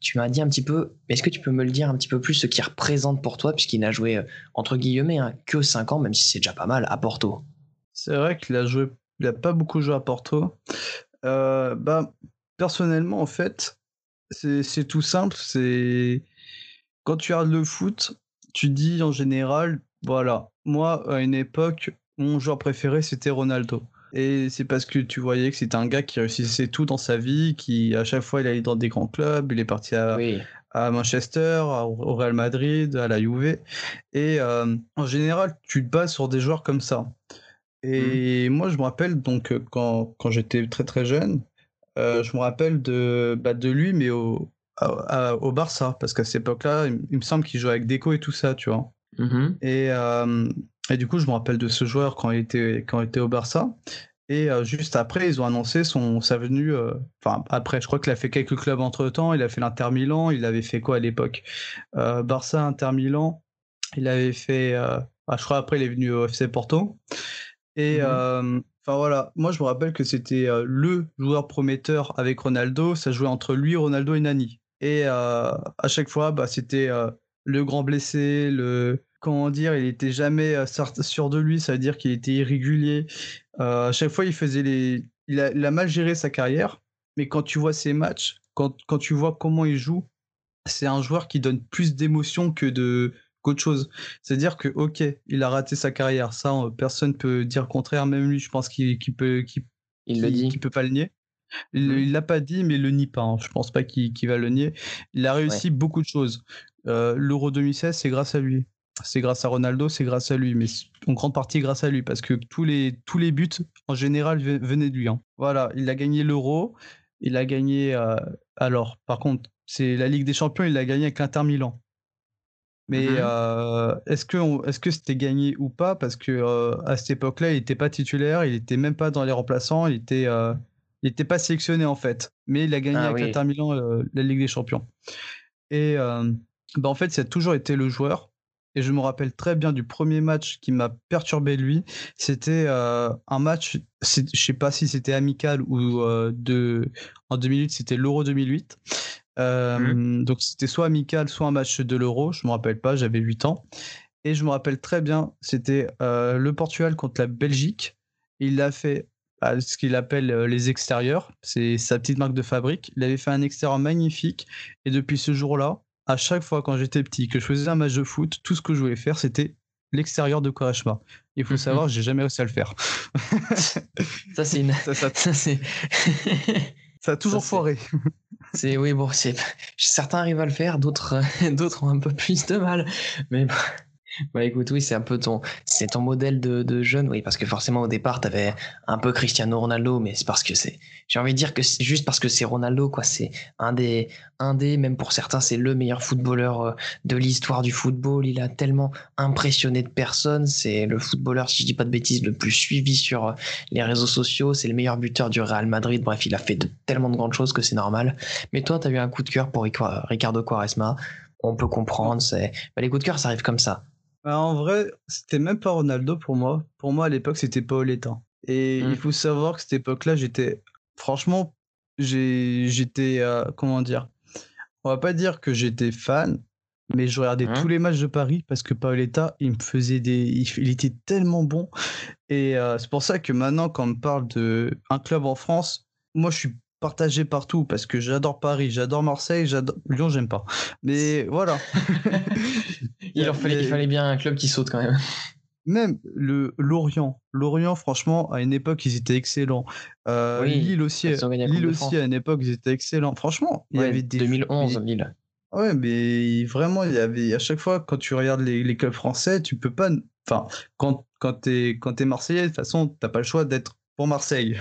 Tu m'as dit un petit peu, est-ce que tu peux me le dire un petit peu plus ce qu'il représente pour toi, puisqu'il n'a joué, euh, entre guillemets, hein, que 5 ans, même si c'est déjà pas mal, à Porto? C'est vrai qu'il a joué, il a pas beaucoup joué à Porto. Euh, bah, personnellement, en fait, c'est tout simple. C'est quand tu regardes le foot, tu dis en général, voilà, moi, à une époque, mon joueur préféré, c'était Ronaldo. Et c'est parce que tu voyais que c'était un gars qui réussissait tout dans sa vie, qui à chaque fois il allait dans des grands clubs, il est parti à, à Manchester, au Real Madrid, à la Juve. Et euh, en général, tu te bases sur des joueurs comme ça. Et mmh. moi, je me rappelle donc quand, quand j'étais très très jeune, euh, je me rappelle de, bah, de lui, mais au, au Barça, parce qu'à cette époque-là, il, me semble qu'il jouait avec Deco et tout ça, tu vois. Mmh et, euh, et, du coup, je me rappelle de ce joueur quand il était, quand il était au Barça. Et euh, juste après, ils ont annoncé son, sa venue. Euh, enfin, après, je crois qu'il a fait quelques clubs entre temps. Il a fait l'Inter Milan. Il avait fait quoi à l'époque? Barça, Inter Milan. Il avait fait. Bah, je crois après, il est venu au FC Porto. Et. Mmh Enfin voilà, moi je me rappelle que c'était le joueur prometteur avec Ronaldo, ça jouait entre lui, Ronaldo et Nani. Et euh, à chaque fois, bah, c'était euh, le grand blessé, le comment dire, il était jamais euh, sûr de lui, ça veut dire qu'il était irrégulier. à chaque fois, il faisait les, il a, il a, mal géré sa carrière, mais quand tu vois ses matchs, quand, quand tu vois comment il joue, c'est un joueur qui donne plus d'émotion que de qu'autre chose. C'est-à-dire que ok, il a raté sa carrière, ça personne peut dire le contraire, même lui, je pense qu'il peut, il le dit, qu'il peut pas le nier. Il, mmh. l'a pas dit, mais il le nie pas. Hein. Je pense pas qu'il va le nier. Il a réussi beaucoup de choses. l'Euro 2016, c'est grâce à lui. C'est grâce à Ronaldo, c'est grâce à lui, mais en grande partie grâce à lui, parce que tous les, tous les buts, en général, venaient de lui. Hein. Voilà, il a gagné l'Euro, il a gagné. alors, par contre, c'est la Ligue des Champions, il l'a gagné avec l'Inter Milan. Mais mmh est-ce que est-ce que c'était gagné ou pas? Parce que à cette époque-là, il n'était pas titulaire, il n'était même pas dans les remplaçants, il était il n'était pas sélectionné en fait. Mais il a gagné ah avec l'Inter Milan la Ligue des Champions. Et bah, en fait, ça a toujours été le joueur. Et je me rappelle très bien du premier match qui m'a perturbé lui. C'était un match, je sais pas si c'était amical ou de en 2008, c'était l'Euro 2008. Mmh. Donc c'était soit amical, soit un match de l'Euro, je me rappelle pas, j'avais 8 ans. Et je me rappelle très bien, c'était le Portugal contre la Belgique. Il a fait ce qu'il appelle les extérieurs, c'est sa petite marque de fabrique. Il avait fait un extérieur magnifique. Et depuis ce jour-là, à chaque fois quand j'étais petit, que je faisais un match de foot, tout ce que je voulais faire, c'était l'extérieur de Quaresma. Il faut mmh savoir, j'ai jamais réussi à le faire. ça, c'est une. Ça, ça... ça a toujours foiré. C'est oui bon, c'est certains arrivent à le faire, d'autres d'autres ont un peu plus de mal, mais bah écoute, oui, c'est un peu ton, c'est ton modèle de, de, jeune, oui, parce que forcément au départ, tu avais un peu Cristiano Ronaldo, mais c'est parce que c'est, j'ai envie de dire que c'est juste parce que c'est Ronaldo, quoi. C'est un des, un des, même pour certains, c'est le meilleur footballeur euh, de l'histoire du football. Il a tellement impressionné de personnes. C'est le footballeur, si je dis pas de bêtises, le plus suivi sur euh, les réseaux sociaux. C'est le meilleur buteur du Real Madrid. Bref, il a fait tellement de grandes choses que c'est normal. Mais toi, tu as eu un coup de cœur pour Ricardo Quaresma. On peut comprendre. C'est, bah, les coups de cœur, ça arrive comme ça. Bah, en vrai, c'était même pas Ronaldo pour moi. Pour moi, à l'époque, c'était Paoletta. Et il mmh. faut savoir que cette époque-là, j'étais. Franchement, j'étais. Euh, comment dire? On va pas dire que j'étais fan, mais je regardais tous mmh. les matchs de Paris parce que Paoletta, il me faisait des. Il, était tellement bon. Et euh, c'est pour ça que maintenant, quand on me parle d'un club en France, moi, je suis partagé partout parce que j'adore Paris, j'adore Marseille, j'adore Lyon, j'aime pas. Mais voilà. il, fallait, il fallait bien un club qui saute quand même. Même le Lorient, Lorient, franchement, à une époque, ils étaient excellents. Euh, Lille aussi, Lille aussi à une époque, ils étaient excellents. Franchement, il y avait des 2011 Lille. Ouais, mais vraiment, il y avait à chaque fois quand tu regardes les, les clubs français, tu peux pas. Enfin, quand quand t'es quand es marseillais, de toute façon, t'as pas le choix d'être pour Marseille.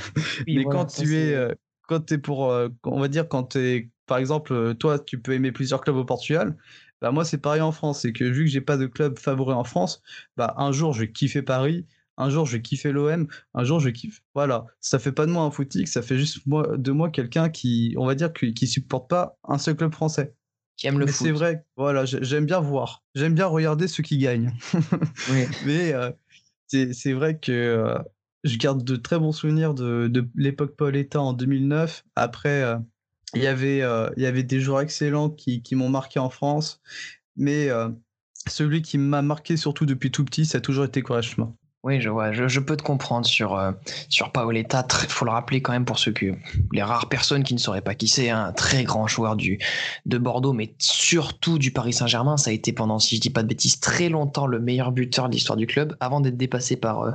mais quand tu es quand tu es pour, euh, on va dire, quand tu es, par exemple, euh, toi, tu peux aimer plusieurs clubs au Portugal. Bah, moi, c'est pareil en France. C'est que vu que j'ai pas de club favori en France, bah, un jour, je vais kiffer Paris. Un jour, je vais kiffer l'OM. Un jour, je kiffe. Voilà. Ça fait pas de moi un footique. Ça fait juste moi, de moi quelqu'un qui, on va dire, qui, qui supporte pas un seul club français. Qui aime le foot. C'est vrai. Voilà. J'aime bien voir. J'aime bien regarder ceux qui gagnent. oui. Mais euh, c'est vrai que je garde de très bons souvenirs de, l'époque Pauletta en 2009. Après, euh, il y avait euh, il y avait des joueurs excellents qui, m'ont marqué en France, mais euh, celui qui m'a marqué surtout depuis tout petit, ça a toujours été Quaresma. Oui, je vois. Je, peux te comprendre sur, euh, sur Paoletta. Il faut le rappeler quand même pour ceux que les rares personnes qui ne sauraient pas qui c'est, un très grand joueur du, de Bordeaux, mais surtout du Paris Saint-Germain. Ça a été pendant, si je dis pas de bêtises, très longtemps le meilleur buteur de l'histoire du club, avant d'être dépassé par, euh,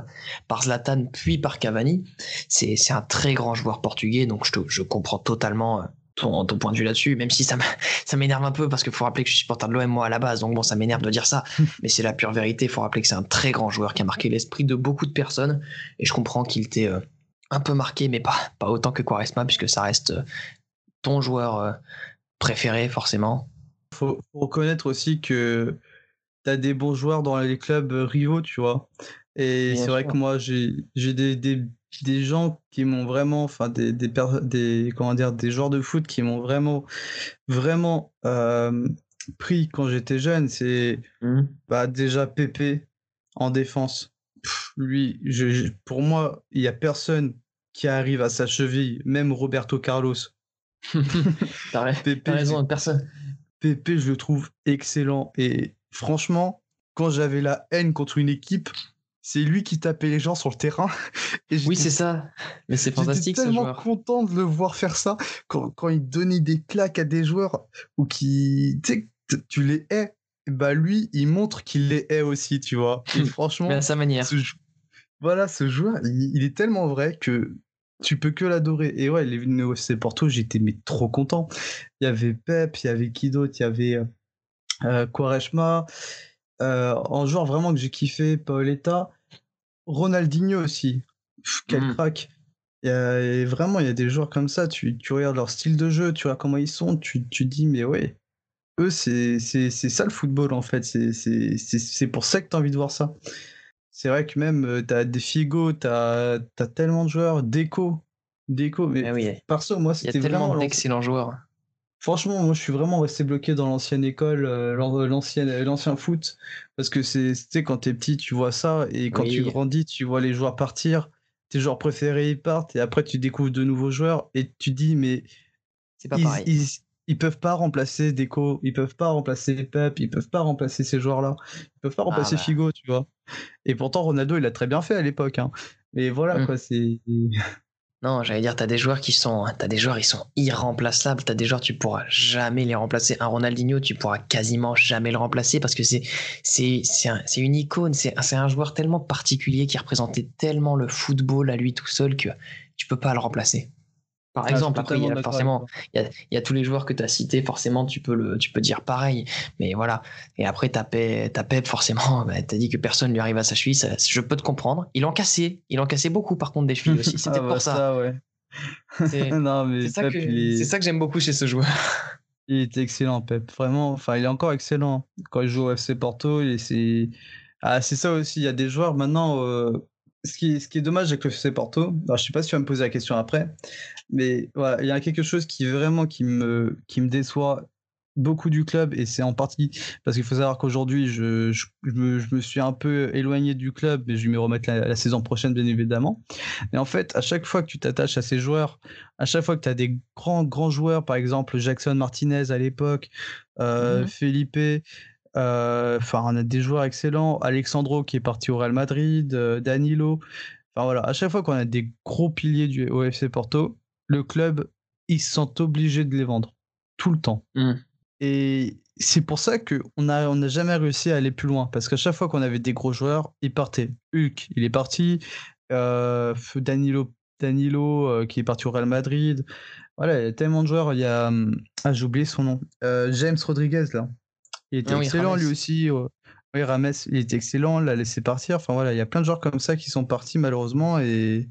par Zlatan, puis par Cavani. C'est un très grand joueur portugais, donc je, je comprends totalement euh, ton, point de vue là-dessus, même si ça m'énerve un peu parce qu'il faut rappeler que je suis supporter de l'OM moi à la base, donc bon, ça m'énerve de dire ça, mais c'est la pure vérité. Il faut rappeler que c'est un très grand joueur qui a marqué l'esprit de beaucoup de personnes et je comprends qu'il était euh, un peu marqué, mais pas, pas autant que Quaresma puisque ça reste euh, ton joueur euh, préféré forcément. Faut, faut reconnaître aussi que tu as des bons joueurs dans les clubs rivaux, tu vois. Et c'est vrai que moi, j'ai des, des des gens qui m'ont vraiment, enfin des, des, des, comment dire, des joueurs de foot qui m'ont vraiment, vraiment euh, pris quand j'étais jeune, c'est mmh. bah, déjà Pépé en défense. lui, je, pour moi, il y a personne qui arrive à sa cheville, même Roberto Carlos. T'as raison, personne. Pépé, je le trouve excellent et franchement, quand j'avais la haine contre une équipe, c'est lui qui tapait les gens sur le terrain. oui, c'est ça. Mais c'est fantastique. J'étais tellement content de le voir faire ça quand, quand, il donnait des claques à des joueurs ou qui, tu sais, tu les hais. Bah lui, il montre qu'il les hait aussi, tu vois. Et franchement, à sa manière. Voilà, ce joueur, il, est tellement vrai que tu peux que l'adorer. Et ouais, il est venu au FC Porto, j'étais mais trop content. Il y avait Pep, il y avait qui d'autre? Il y avait euh, euh, Quaresma. Euh, en joueur vraiment que j'ai kiffé, Paoletta. Ronaldinho aussi. quel Mm. crack. Il y a- et vraiment, il y a des joueurs comme ça. Tu, tu regardes leur style de jeu, tu vois comment ils sont. Tu, tu dis, mais ouais, eux, c'est c'est- c'est ça le football en fait. C'est- C'est c'est- c'est pour ça que tu as envie de voir ça. C'est vrai que même, euh, t'as des Figo, t'as as tellement de joueurs. Déco. Déco. Mais oui, perso, moi, il y a c'était vraiment. tellement d'excellents joueurs. Franchement, moi, je suis vraiment resté bloqué dans l'ancienne école, euh, l'ancienne, l'ancien foot, parce que c'est, tu sais, quand t'es petit, tu vois ça, et quand tu grandis, tu vois les joueurs partir, tes joueurs préférés ils partent, et après tu découvres de nouveaux joueurs, et tu dis, mais C'est pas ils, pareil. ils, ils peuvent pas remplacer Deco, ils peuvent pas remplacer Pep, ils peuvent pas remplacer ces joueurs-là, ils peuvent pas remplacer bah. Figo, tu vois. Et pourtant, Ronaldo, il a très bien fait à l'époque, hein. Mais voilà, Mm. quoi, c'est. Non, j'allais dire, t'as des joueurs qui sont, t'as des joueurs, ils sont irremplaçables. T'as des joueurs, tu pourras jamais les remplacer. Un Ronaldinho, tu pourras quasiment jamais le remplacer parce que c'est, c'est une icône. C'est, c'est un joueur tellement particulier qui représentait tellement le football à lui tout seul que tu peux pas le remplacer. Par Ah, exemple, après, il y a forcément, il y a, il y a tous les joueurs que tu as cités, forcément, tu peux, le, tu peux dire pareil. Mais voilà. Et après, t'as Pep, Pep, forcément, bah, t'as dit que personne lui arrive à sa cheville. ça- je peux te comprendre. Il en cassait. Il en cassait beaucoup, par contre, des chevilles aussi. C'était Ah, bah, pour ça. ouais. C'est ça, que, il est- c'est ça que j'aime beaucoup chez ce joueur. Il était excellent, Pep. Vraiment, enfin, il est encore excellent. Quand il joue au FC Porto, il- c'est ah, c'est ça aussi. Il y a des joueurs maintenant. euh, Ce qui, est- ce qui est dommage avec le FC Porto, alors je sais pas si tu vas me poser la question après, mais voilà, il y a quelque chose qui vraiment qui me, qui me déçoit beaucoup du club et c'est en partie parce qu'il faut savoir qu'aujourd'hui je, je, je me, je me suis un peu éloigné du club et je vais m'y remettre la, la saison prochaine bien évidemment. Et en fait, à chaque fois que tu t'attaches à ces joueurs, à chaque fois que tu as des grands, grands joueurs, par exemple Jackson Martinez à l'époque, euh, Mhm. Felipe, enfin, on a des joueurs excellents, Alexandro qui est parti au Real Madrid, euh, Danilo. Enfin voilà, à chaque fois qu'on a des gros piliers du OFC Porto, le club, ils se sentent obligés de les vendre tout le temps. Mm. Et c'est pour ça qu'on n'a on n'a jamais réussi à aller plus loin. Parce qu'à chaque fois qu'on avait des gros joueurs, ils partaient. Hulk, il est parti. Euh, Danilo, Danilo euh, qui est parti au Real Madrid. Voilà, il y a tellement de joueurs. Il y a. hum, Ah, j'ai oublié son nom. Euh, James Rodriguez, là. Il était Ah oui, excellent, lui aussi. euh. Oui, Rames, il était excellent. L'a laissé partir. Enfin, voilà, il y a plein de joueurs comme ça qui sont partis, malheureusement. Et,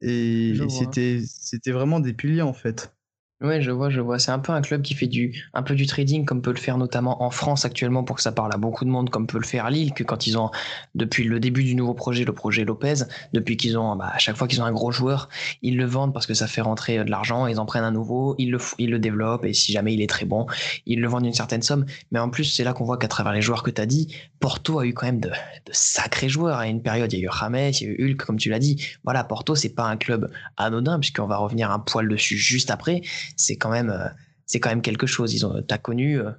et c'était c'était vraiment des piliers, en fait. Ouais, je vois, je vois. C'est un peu un club qui fait du, un peu du trading, comme peut le faire notamment en France actuellement, pour que ça parle à beaucoup de monde, comme peut le faire Lille, que quand ils ont, depuis le début du nouveau projet, le projet Lopez, depuis qu'ils ont, bah, à chaque fois qu'ils ont un gros joueur, ils le vendent parce que ça fait rentrer euh, de l'argent, ils en prennent un nouveau, ils le, ils le développent, et si jamais il est très bon, ils le vendent une certaine somme. Mais en plus, c'est là qu'on voit qu'à travers les joueurs que tu as dit, Porto a eu quand même de, sacrés joueurs. À une période, il y a eu Rames, il y a eu Hulk, comme tu l'as dit. Voilà, Porto, c'est pas un club anodin, puisqu'on va revenir un poil dessus juste après c'est quand même euh, c'est quand même quelque chose. Ils ont, t'as connu, euh,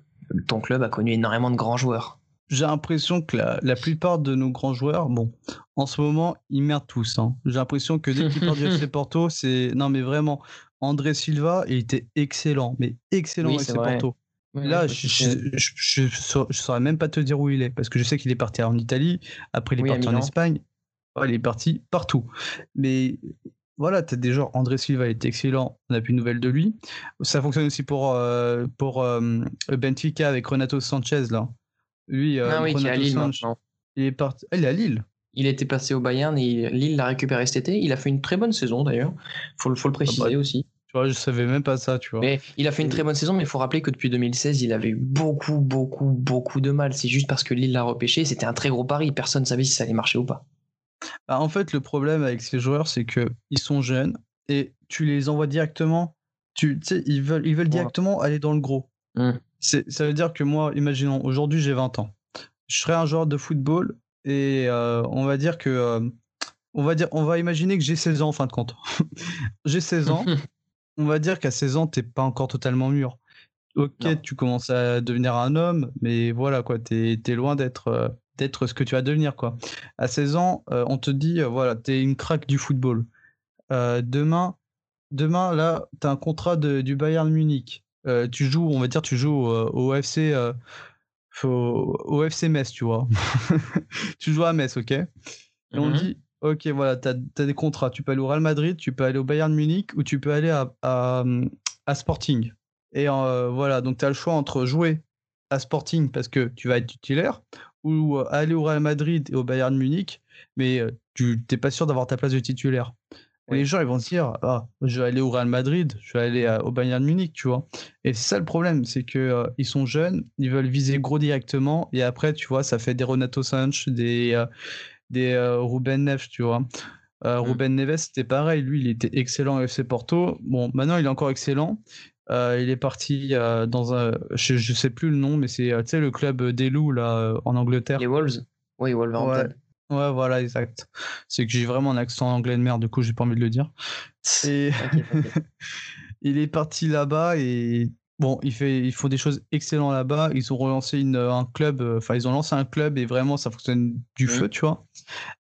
ton club a connu énormément de grands joueurs. J'ai l'impression que la, la plupart de nos grands joueurs, bon, en ce moment, ils merdent tous. hein. J'ai l'impression que dès qu'ils partent du FC Porto, c'est. Non, mais vraiment, André Silva, il était excellent, mais excellent Oui, avec c'est FC vrai. Porto. Là, je, je, je, je sau- je saurais même pas te dire où il est, parce que je sais qu'il est parti en Italie, après il est Oui, parti en. Espagne, Ouais, il est parti partout. Mais voilà, tu as des André Silva était excellent, on n'a plus de nouvelles de lui. Ça fonctionne aussi pour, euh, pour euh, Benfica avec Renato Sanchez, là. Lui, euh, ah oui, qui est à Lille il est parti. Ah, il est à Lille. Il était passé au Bayern et Lille l'a récupéré cet été. Il a fait une très bonne saison d'ailleurs. Faut, faut le préciser bah, aussi. Tu vois, je savais même pas ça, tu vois. Mais il a fait une très bonne saison, mais il faut rappeler que depuis 2016, il avait eu beaucoup, beaucoup, beaucoup de mal. C'est juste parce que Lille l'a repêché. C'était un très gros pari. Personne ne savait si ça allait marcher ou pas. Bah, en fait, le problème avec ces joueurs, c'est que ils sont jeunes et tu les envoies directement. Tu sais, ils veulent, ils veulent Voilà. directement aller dans le gros. Mm. C'est, ça veut dire que moi, imaginons, aujourd'hui j'ai 20 ans. Je serais un joueur de football et euh, on va dire que. euh, on, va dire, on va imaginer que j'ai 16 ans en fin de compte. j'ai 16 ans. on va dire qu'à 16 ans, t'es pas encore totalement mûr. Ok, Non. tu commences à devenir un homme, mais voilà, quoi, t'es es loin d'être euh, d'être ce que tu vas devenir, quoi. À 16 ans, euh, on te dit, euh, voilà, t'es une craque du football. Euh, demain, demain, là, t'as un contrat de, du Bayern Munich. Tu joues, on va dire, tu joues au FC, au, au FC Metz, tu vois. tu joues à Metz, ok? Et on Mhm. dit, ok, voilà, tu as, des contrats. Tu peux aller au Real Madrid, tu peux aller au Bayern Munich ou tu peux aller à, à, à Sporting. Et voilà, donc tu as le choix entre jouer à Sporting parce que tu vas être titulaire, ou aller au Real Madrid et au Bayern Munich, mais tu n'es pas sûr d'avoir ta place de titulaire. Les gens, ils vont se dire, ah, je vais aller au Real Madrid, je vais aller au Bayern Munich, tu vois. Et c'est ça le problème, c'est que ils sont jeunes, ils veulent viser gros directement, et après, tu vois, ça fait des Renato Sanch, des, des Ruben Neves, tu vois. Euh, mmh. Ruben Neves, c'était pareil. Lui, il était excellent au FC Porto. Bon, maintenant, il est encore excellent. Euh, il est parti euh, dans un. Je, ne sais plus le nom, mais c'est le club des loups là, en Angleterre. Les Wolves Oui, Wolverhampton. Ouais. ouais, voilà, exact. C'est que j'ai vraiment un accent anglais de merde, du coup, j'ai pas envie de le dire. Et... il est parti là-bas et Bon, il fait, ils font des choses excellentes là-bas. Ils ont relancé une, un club, euh, enfin, ils ont lancé un club et vraiment, ça fonctionne du mmh. feu, tu vois.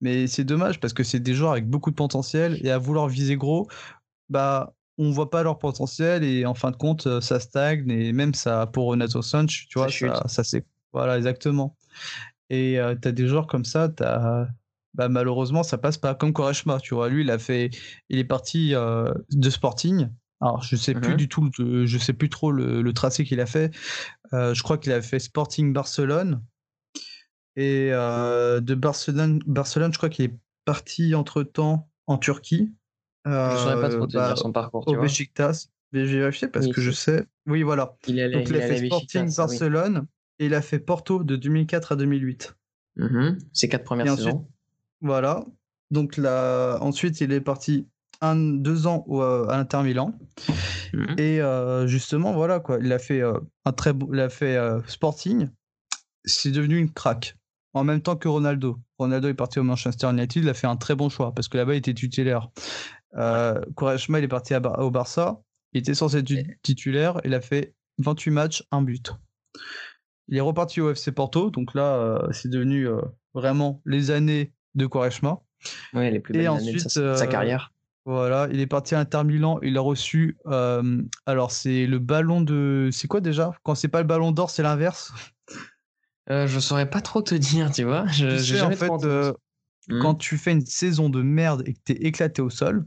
Mais c'est dommage parce que c'est des joueurs avec beaucoup de potentiel et à vouloir viser gros, bah, on voit pas leur potentiel et en fin de compte, euh, ça stagne et même ça, pour Renato Sanch, tu vois, ça, ça, c'est. Voilà, exactement. Et euh, tu as des joueurs comme ça, as, bah, malheureusement, ça passe pas comme Koreshma, tu vois. Lui, il a fait, il est parti de Sporting alors, je sais plus mmh du tout, je sais plus trop le, tracé qu'il a fait. Euh, je crois qu'il a fait Sporting Barcelone. Et euh, de Barcelone, Barcelone, je crois qu'il est parti entre temps en Turquie. Je saurais pas trop te bah, dire son parcours. Au Besiktas. J'ai vérifié parce que je sais. Oui, voilà. Il Donc, il, a fait Sporting Barcelone et il a fait Porto de 2004 à 2008. Mmh Ces quatre premières saisons. voilà. Donc là, ensuite, il est parti un, deux ans euh, à l'Inter Milan. Mhm. Et euh, justement, voilà quoi, il a fait euh, un très il a fait Sporting. C'est devenu une craque. En même temps que Ronaldo. Ronaldo est parti au Manchester United, il a fait un très bon choix parce que là-bas il était titulaire. Euh, il est parti au Barça, il était censé être titulaire, il a fait 28 matchs, un but. Il est reparti au FC Porto, donc là c'est devenu vraiment les années de Quaresma. Oui, les plus belles années de sa carrière. Voilà, il est parti à Inter Milan, il a reçu. Euh, alors, c'est le ballon de. C'est quoi déjà? Quand c'est pas le ballon d'or, c'est l'inverse? Euh, Je saurais pas trop te dire, tu vois. Je, sais, en fait, euh, hmm. quand tu fais une saison de merde et que t'es éclaté au sol,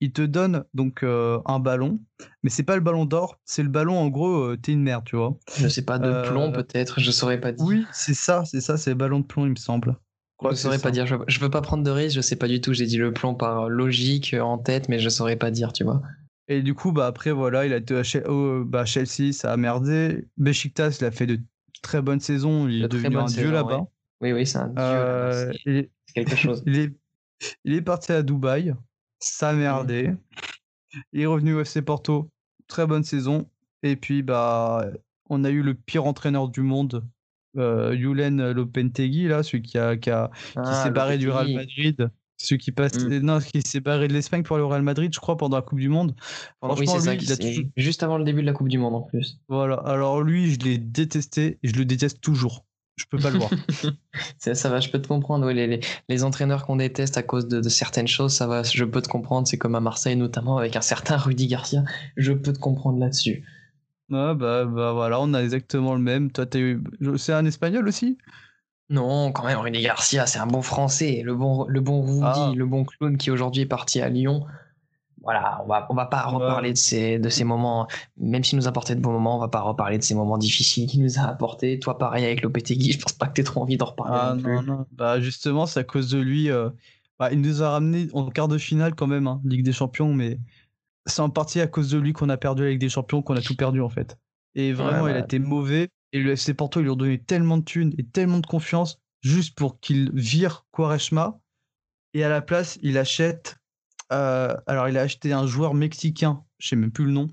il te donne donc euh, un ballon, mais c'est pas le ballon d'or, c'est le ballon en gros, t'es une merde, tu vois. Je sais pas, de plomb peut-être, je saurais pas dire. Oui, c'est ça, c'est ça, c'est le ballon de plomb, il me semble. Je saurais pas dire. Je, je veux pas prendre de risque. Je sais pas du tout. J'ai dit le plan par logique euh, en tête, mais je saurais pas dire, tu vois. Et du coup, bah après voilà, il a été à oh, bah, Chelsea, ça a merdé. Besiktas, il a fait de très bonnes saisons. Il est devenu un dieu là-bas. Oui, oui, c'est un dieu. Euh, c'est quelque chose. il, est, il est parti à Dubaï. Ça merdé. Il est revenu au FC Porto. Très bonne saison. Et puis, bah, on a eu le pire entraîneur du monde euh, Yulen Lopentegui, là, celui qui, a, qui, a, qui ah, s'est barré du Real Madrid. Celui qui passe, mmh. non, qui s'est barré de l'Espagne pour le Real Madrid, je crois, pendant la Coupe du Monde. oui, c'est ça. Juste avant le début de la Coupe du Monde, en plus. Voilà. Alors lui, je l'ai détesté et je le déteste toujours. Je peux pas le voir. ça, va, je peux te comprendre. les, les, entraîneurs qu'on déteste à cause de, de, certaines choses, ça va, je peux te comprendre. C'est comme à Marseille, notamment avec un certain Rudy Garcia. Je peux te comprendre là-dessus. Ah bah, bah voilà, on a exactement le même. Toi, eu... c'est un espagnol aussi? Non, quand même, René Garcia, c'est un bon français. Le bon, le bon Rudy, ah. le bon clown qui aujourd'hui est parti à Lyon. Voilà, on va, on va pas reparler de ces, de ces moments, même s'il nous a apporté de bons moments, on va pas reparler de ces moments difficiles qu'il nous a apportés. Toi, pareil avec Lopetegui, je pense pas que tu trop envie d'en reparler. Ah non, non, Bah justement, c'est à cause de lui. Euh, bah, il nous a ramené en quart de finale quand même, hein, Ligue des Champions, mais c'est en partie à cause de lui qu'on a perdu avec des champions, qu'on a tout perdu en fait. Et vraiment, il a été mauvais. Et le FC Porto, ils lui ont donné tellement de thunes et tellement de confiance juste pour qu'il vire Quaresma. Et à la place, il achète. Euh, alors, il a acheté un joueur mexicain, je sais même plus le nom,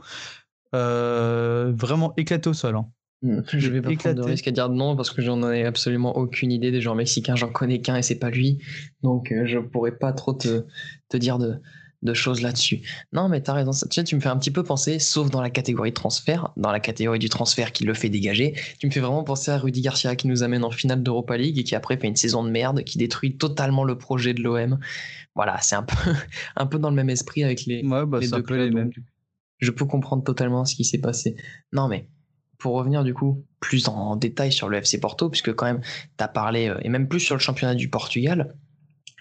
euh, vraiment éclaté au sol. Hein. Hmm, je vais pas prendre de risque à dire non parce que j'en ai absolument aucune idée des joueurs mexicains. J'en connais qu'un et c'est pas lui. Donc, euh, je pourrais pas trop te, te dire de, de choses là-dessus. Non, mais t'as raison. Tu, sais, tu me fais un petit peu penser, sauf dans la catégorie transfert, dans la catégorie du transfert qui le fait dégager, tu me fais vraiment penser à Rudy Garcia qui nous amène en finale d'Europa League et qui après fait une saison de merde, qui détruit totalement le projet de l'OM. Voilà, c'est un peu, un peu dans le même esprit avec les, bah, deux clubs. mêmes. Je peux comprendre totalement ce qui s'est passé. Non, mais pour revenir du coup plus en détail sur le FC Porto, puisque quand même, tu as parlé, euh, et même plus sur le championnat du Portugal,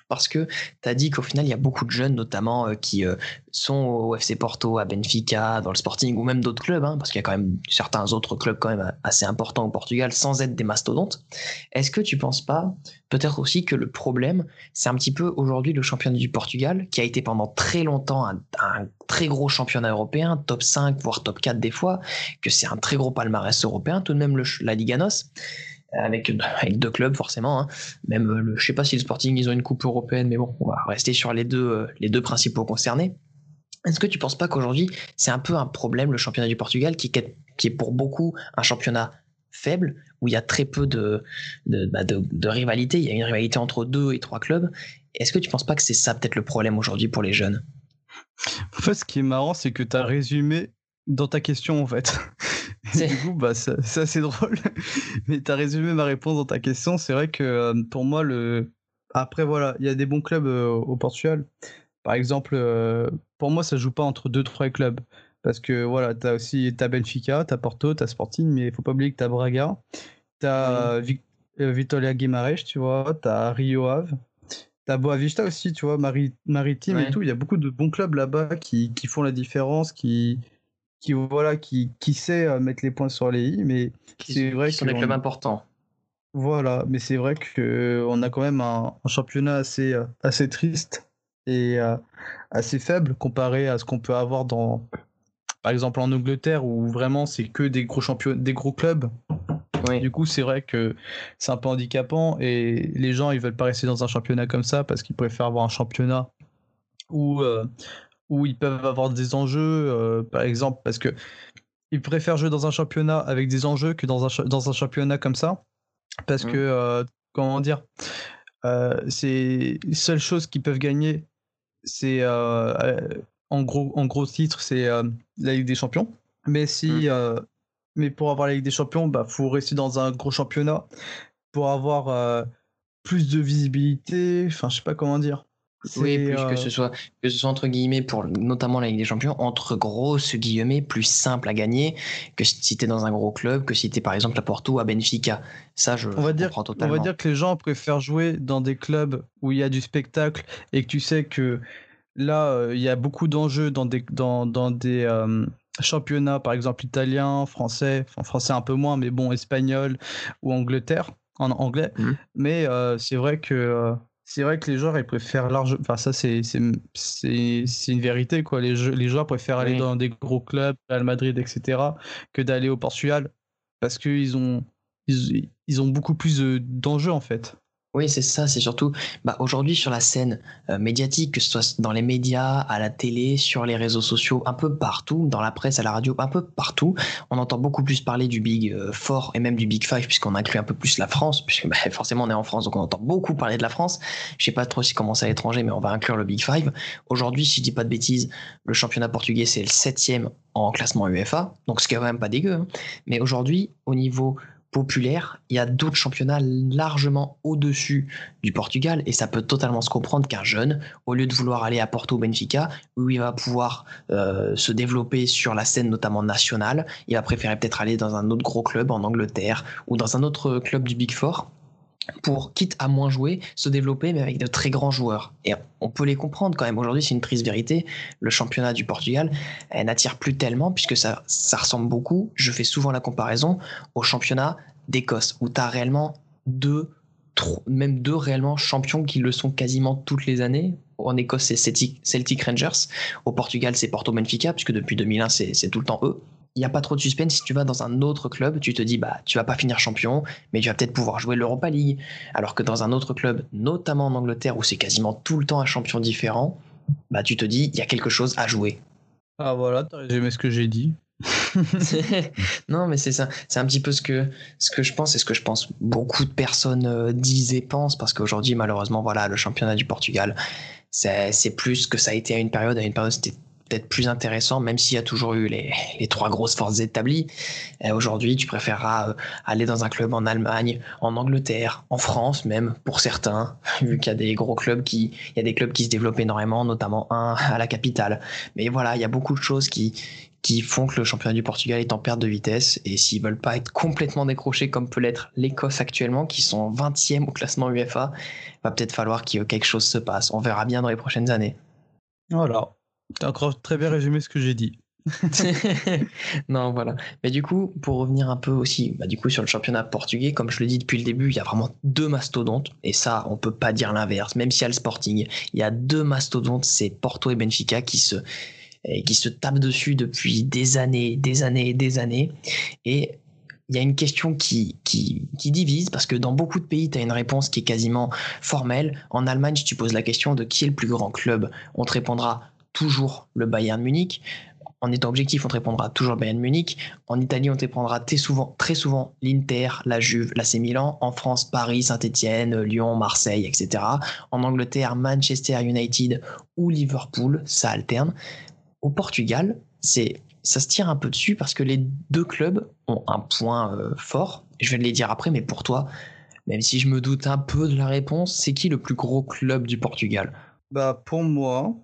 parce que tu as dit qu'au final, il y a beaucoup de jeunes, notamment, euh, qui euh, sont au FC Porto, à Benfica, dans le Sporting, ou même d'autres clubs, hein, parce qu'il y a quand même certains autres clubs quand même assez importants au Portugal, sans être des mastodontes. Est-ce que tu penses pas, peut-être aussi que le problème, c'est un petit peu aujourd'hui le championnat du Portugal, qui a été pendant très longtemps un, très gros championnat européen, top 5, voire top 4 des fois, que c'est un très gros palmarès européen, tout de même la Liga NOS avec, deux clubs forcément. Hein. Même, le, je sais pas si le Sporting ils ont une coupe européenne, mais bon, on va rester sur les deux, euh, les deux principaux concernés. Est-ce que tu penses pas qu'aujourd'hui c'est un peu un problème le championnat du Portugal qui, qui est pour beaucoup un championnat faible où il y a très peu bah de, de rivalité, il y a une rivalité entre deux et trois clubs. Est-ce que tu penses pas que c'est ça peut-être le problème aujourd'hui pour les jeunes? En fait, ce qui est marrant, c'est que tu as résumé dans ta question en fait. Du coup, bah, c'est assez drôle. Mais tu as résumé ma réponse dans ta question. C'est vrai que euh, pour moi, le... après, voilà, il y a des bons clubs euh, au Portugal. Par exemple, euh, pour moi, ça joue pas entre deux, trois clubs. Parce que voilà, tu as aussi as Benfica, tu as Porto, tu as Sporting, mais il faut pas oublier que tu as Braga, tu as Vitoria Guimarães, tu vois, tu as Rio Ave, tu as Boavista aussi, tu vois, Maritime et tout. Il y a beaucoup de bons clubs là-bas qui, qui, font la différence, qui, qui voilà qui, qui sait euh, mettre les points sur les i mais c'est vrai que sont des clubs importants. Voilà mais c'est vrai que on a quand même un, championnat assez euh, assez triste et euh, assez faible comparé à ce qu'on peut avoir dans par exemple en Angleterre où vraiment c'est que des gros champions des gros clubs. Du coup c'est vrai que c'est un peu handicapant et les gens ils veulent pas rester dans un championnat comme ça parce qu'ils préfèrent avoir un championnat où où ils peuvent avoir des enjeux, euh, par exemple, parce que ils préfèrent jouer dans un championnat avec des enjeux que dans un, dans un championnat comme ça. Parce mmh. que, euh, comment dire, euh, c'est les seules choses qu'ils peuvent gagner, c'est en gros, en gros titre, c'est la Ligue des Champions. Mais si, mmh. mais pour avoir la Ligue des Champions, bah faut rester dans un gros championnat pour avoir plus de visibilité. Enfin, je sais pas comment dire. Oui, plus que ce euh, soit que ce soit entre guillemets pour notamment la Ligue des Champions entre grosses guillemets plus simple à gagner que si tu es dans un gros club que si tu es par exemple à Porto ou à Benfica. Ça je, on va dire, totalement. On va dire que les gens préfèrent jouer dans des clubs où il y a du spectacle et que tu sais que là euh, il y a beaucoup d'enjeux dans des dans, dans des euh, championnats par exemple italien, français, enfin français un peu moins mais bon espagnol ou Angleterre en anglais. Mmh. Mais c'est vrai que c'est vrai que les joueurs ils préfèrent large enfin ça c'est c'est une vérité quoi. Les, les joueurs préfèrent aller dans des gros clubs Real Madrid etc que d'aller au Portugal parce qu'ils ont ils, ils, ont beaucoup plus d'enjeux en fait oui, c'est ça, c'est surtout bah, aujourd'hui sur la scène euh, médiatique, que ce soit dans les médias, à la télé, sur les réseaux sociaux, un peu partout, dans la presse, à la radio, un peu partout, on entend beaucoup plus parler du Big euh, Four et même du Big Five, puisqu'on inclut un peu plus la France, puisque bah, forcément on est en France, donc on entend beaucoup parler de la France. Je sais pas trop si comment c'est à l'étranger, mais on va inclure le Big Five. Aujourd'hui, si je dis pas de bêtises, le championnat portugais c'est le septième en classement UEFA, donc ce qui est quand même pas dégueu. Hein. Mais aujourd'hui, au niveau populaire, il y a d'autres championnats largement au-dessus du Portugal et ça peut totalement se comprendre qu'un jeune, au lieu de vouloir aller à Porto ou Benfica, où il va pouvoir euh, se développer sur la scène notamment nationale, il va préférer peut-être aller dans un autre gros club en Angleterre ou dans un autre club du Big Four pour, quitte à moins jouer, se développer, mais avec de très grands joueurs. Et on peut les comprendre quand même. Aujourd'hui, c'est une triste vérité. Le championnat du Portugal n'attire plus tellement, puisque ça, ça ressemble beaucoup, je fais souvent la comparaison, au championnat d'Écosse, où tu as réellement deux, même deux réellement champions qui le sont quasiment toutes les années. En Écosse, c'est Celtic Rangers. Au Portugal, c'est Porto Benfica, puisque depuis 2001, c'est tout le temps eux il n'y a pas trop de suspense. Si tu vas dans un autre club, tu te dis, bah, tu vas pas finir champion, mais tu vas peut-être pouvoir jouer l'Europa League. Alors que dans un autre club, notamment en Angleterre, où c'est quasiment tout le temps un champion différent, bah, tu te dis, il y a quelque chose à jouer. Ah voilà, t'as résumé ce que j'ai dit. non, mais c'est ça. C'est un petit peu ce que, ce que je pense et ce que je pense beaucoup de personnes euh, disent et pensent parce qu'aujourd'hui, malheureusement, voilà, le championnat du Portugal, c'est plus que ça a été à une période. À une période, c'était peut-être plus intéressant, même s'il y a toujours eu les, les trois grosses forces établies. Aujourd'hui, tu préféreras aller dans un club en Allemagne, en Angleterre, en France même, pour certains, vu qu'il y a des gros clubs qui, il y a des clubs qui se développent énormément, notamment un à la capitale. Mais voilà, il y a beaucoup de choses qui, qui font que le championnat du Portugal est en perte de vitesse. Et s'ils veulent pas être complètement décrochés comme peut l'être l'Écosse actuellement, qui sont 20e au classement UEFA, va peut-être falloir que quelque chose se passe. On verra bien dans les prochaines années. Voilà. T'as encore très bien résumé ce que j'ai dit. non, voilà. Mais du coup, pour revenir un peu aussi, bah, du coup, sur le championnat portugais, comme je le dis depuis le début, il y a vraiment deux mastodontes. Et ça, on peut pas dire l'inverse. Même s'il y a le Sporting, il y a deux mastodontes, c'est Porto et Benfica qui se, et qui se tapent dessus depuis des années, des années, des années. Et il y a une question qui, qui, divise parce que dans beaucoup de pays, tu as une réponse qui est quasiment formelle. En Allemagne, si tu poses la question de qui est le plus grand club, on te répondra toujours le Bayern Munich. En étant objectif, on te répondra toujours le Bayern Munich. En Italie, on te répondra très souvent, très souvent l'Inter, la Juve, l'AC Milan. En France, Paris, Saint-Etienne, Lyon, Marseille, etc. En Angleterre, Manchester United ou Liverpool, ça alterne au Portugal, c'est ça se tire un peu dessus parce que les deux clubs ont un point euh, fort. Je vais te les dire après, mais pour toi, même si je me doute un peu de la réponse, c'est qui le plus gros club du Portugal? Bah pour moi,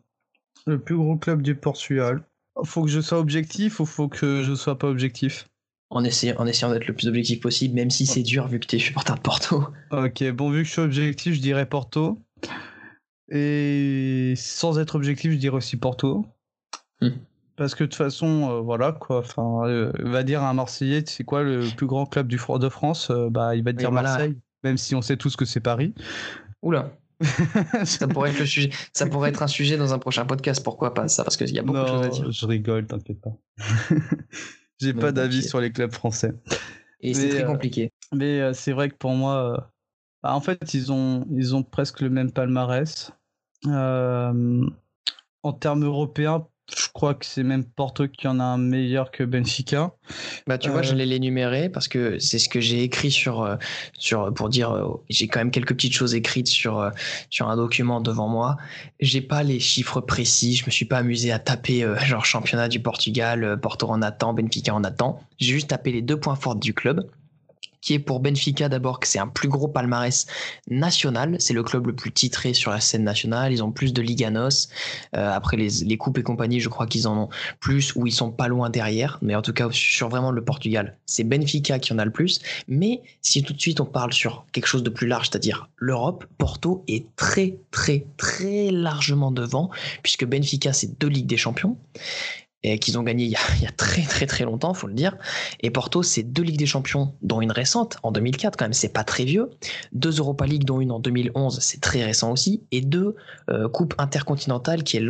le plus gros club du Portugal. Faut que je sois objectif ou faut que je sois pas objectif? En essayant, en essayant d'être le plus objectif possible, même si c'est dur vu que tu es supporter de Porto. Ok, bon, vu que je suis objectif, je dirais Porto. Et sans être objectif, je dirais aussi Porto. Hmm. Parce que de toute façon, euh, voilà quoi. Enfin, euh, va dire à un Marseillais, c'est quoi le plus grand club du de France euh, Bah, il va te dire Marseille, même si on sait tous que c'est Paris. Oula. ça pourrait être le sujet. Ça pourrait être un sujet dans un prochain podcast. Pourquoi pas ça Parce qu'il y a beaucoup de choses à dire. Je rigole, t'inquiète pas. J'ai pas d'avis sur les clubs français. Et c'est très compliqué. mais c'est vrai que pour moi, bah, en fait, ils ont ils ont presque le même palmarès. en termes européens, je crois que c'est même Porto qui en a un meilleur que Benfica. Bah tu vois, je l'ai l'énuméré parce que c'est ce que j'ai écrit sur euh, sur pour dire euh, j'ai quand même quelques petites choses écrites sur euh, sur un document devant moi. J'ai pas les chiffres précis, je me suis pas amusé à taper genre championnat du Portugal, Porto en attend, Benfica en attend. J'ai juste tapé les deux points forts du club qui est pour Benfica d'abord que c'est un plus gros palmarès national. C'est le club le plus titré sur la scène nationale. Ils ont plus de Liganos. Euh, après les, les coupes et compagnie, je crois qu'ils en ont plus ou ils sont pas loin derrière. Mais en tout cas, sur vraiment le Portugal, c'est Benfica qui en a le plus. Mais si tout de suite on parle sur quelque chose de plus large, c'est-à-dire l'Europe, Porto est très très très largement devant puisque Benfica c'est deux Ligues des Champions et qu'ils ont gagné il y, a, très très très longtemps, faut le dire. Et Porto, c'est deux Ligues des Champions, dont une récente en 2004 quand même, c'est pas très vieux. Deux Europa League, dont une en 2011, c'est très récent aussi, et deux euh, coupes intercontinentales, qui est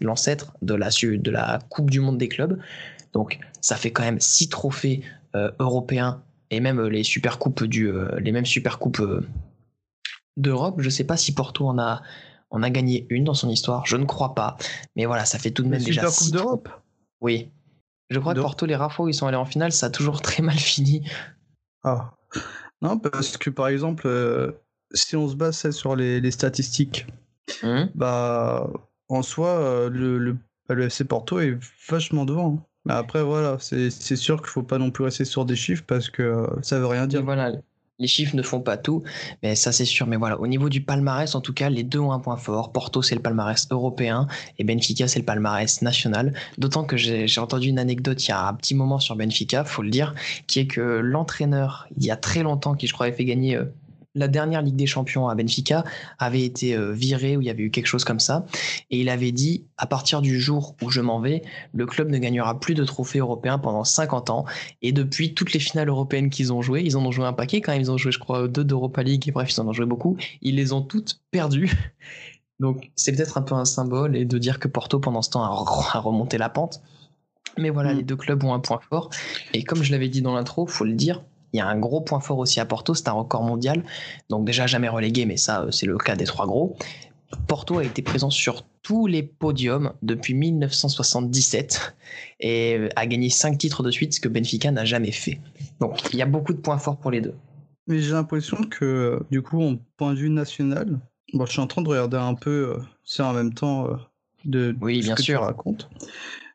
l'ancêtre de la de la Coupe du Monde des clubs. Donc ça fait quand même six trophées euh, européens et même les super coupes du euh, les mêmes super coupes d'Europe. Je sais pas si Porto en a on a gagné une dans son histoire, je ne crois pas. Mais voilà, ça fait tout de même déjà Super Coupe d'Europe? Oui. Je crois que Porto, les rares où ils sont allés en finale, ça a toujours très mal fini. Ah. Non, parce que par exemple, euh, si on se base sur les, statistiques, hum. bah, en soi, euh, le, le, bah, le, FC Porto est vachement devant. Hein. Mais après, voilà, c'est sûr qu'il faut pas non plus rester sur des chiffres parce que euh, ça veut rien dire. voilà, les chiffres ne font pas tout, mais ça c'est sûr. Mais voilà, au niveau du palmarès, en tout cas, les deux ont un point fort. Porto, c'est le palmarès européen et Benfica, c'est le palmarès national. D'autant que j'ai entendu une anecdote il y a un petit moment sur Benfica, faut le dire, qui est que l'entraîneur, il y a très longtemps, qui je crois avait fait gagner euh, la dernière Ligue des Champions à Benfica avait été euh, viré ou il y avait eu quelque chose comme ça. Et il avait dit, à partir du jour où je m'en vais, le club ne gagnera plus de trophées européens pendant 50 ans. Et depuis toutes les finales européennes qu'ils ont jouées, ils en ont joué un paquet quand même, ils ont joué je crois deux d'Europa League, et bref, ils en ont joué beaucoup, ils les ont toutes perdues. Donc c'est peut-être un peu un symbole et de dire que Porto pendant ce temps a remonté la pente. Mais voilà, mm. les deux clubs ont un point fort. Et comme je l'avais dit dans l'intro, faut le dire, il y a un gros point fort aussi à Porto, c'est un record mondial. Donc déjà jamais relégué, mais ça euh, c'est le cas des trois gros. Porto a été présent sur tous les podiums depuis 1977 et a gagné cinq titres de suite, ce que Benfica n'a jamais fait. Donc il y a beaucoup de points forts pour les deux. Mais j'ai l'impression que du coup, en point de vue national, bon, je suis en train de regarder un peu, euh, c'est en même temps, euh, de, oui, ce bien que sûr. tu racontes.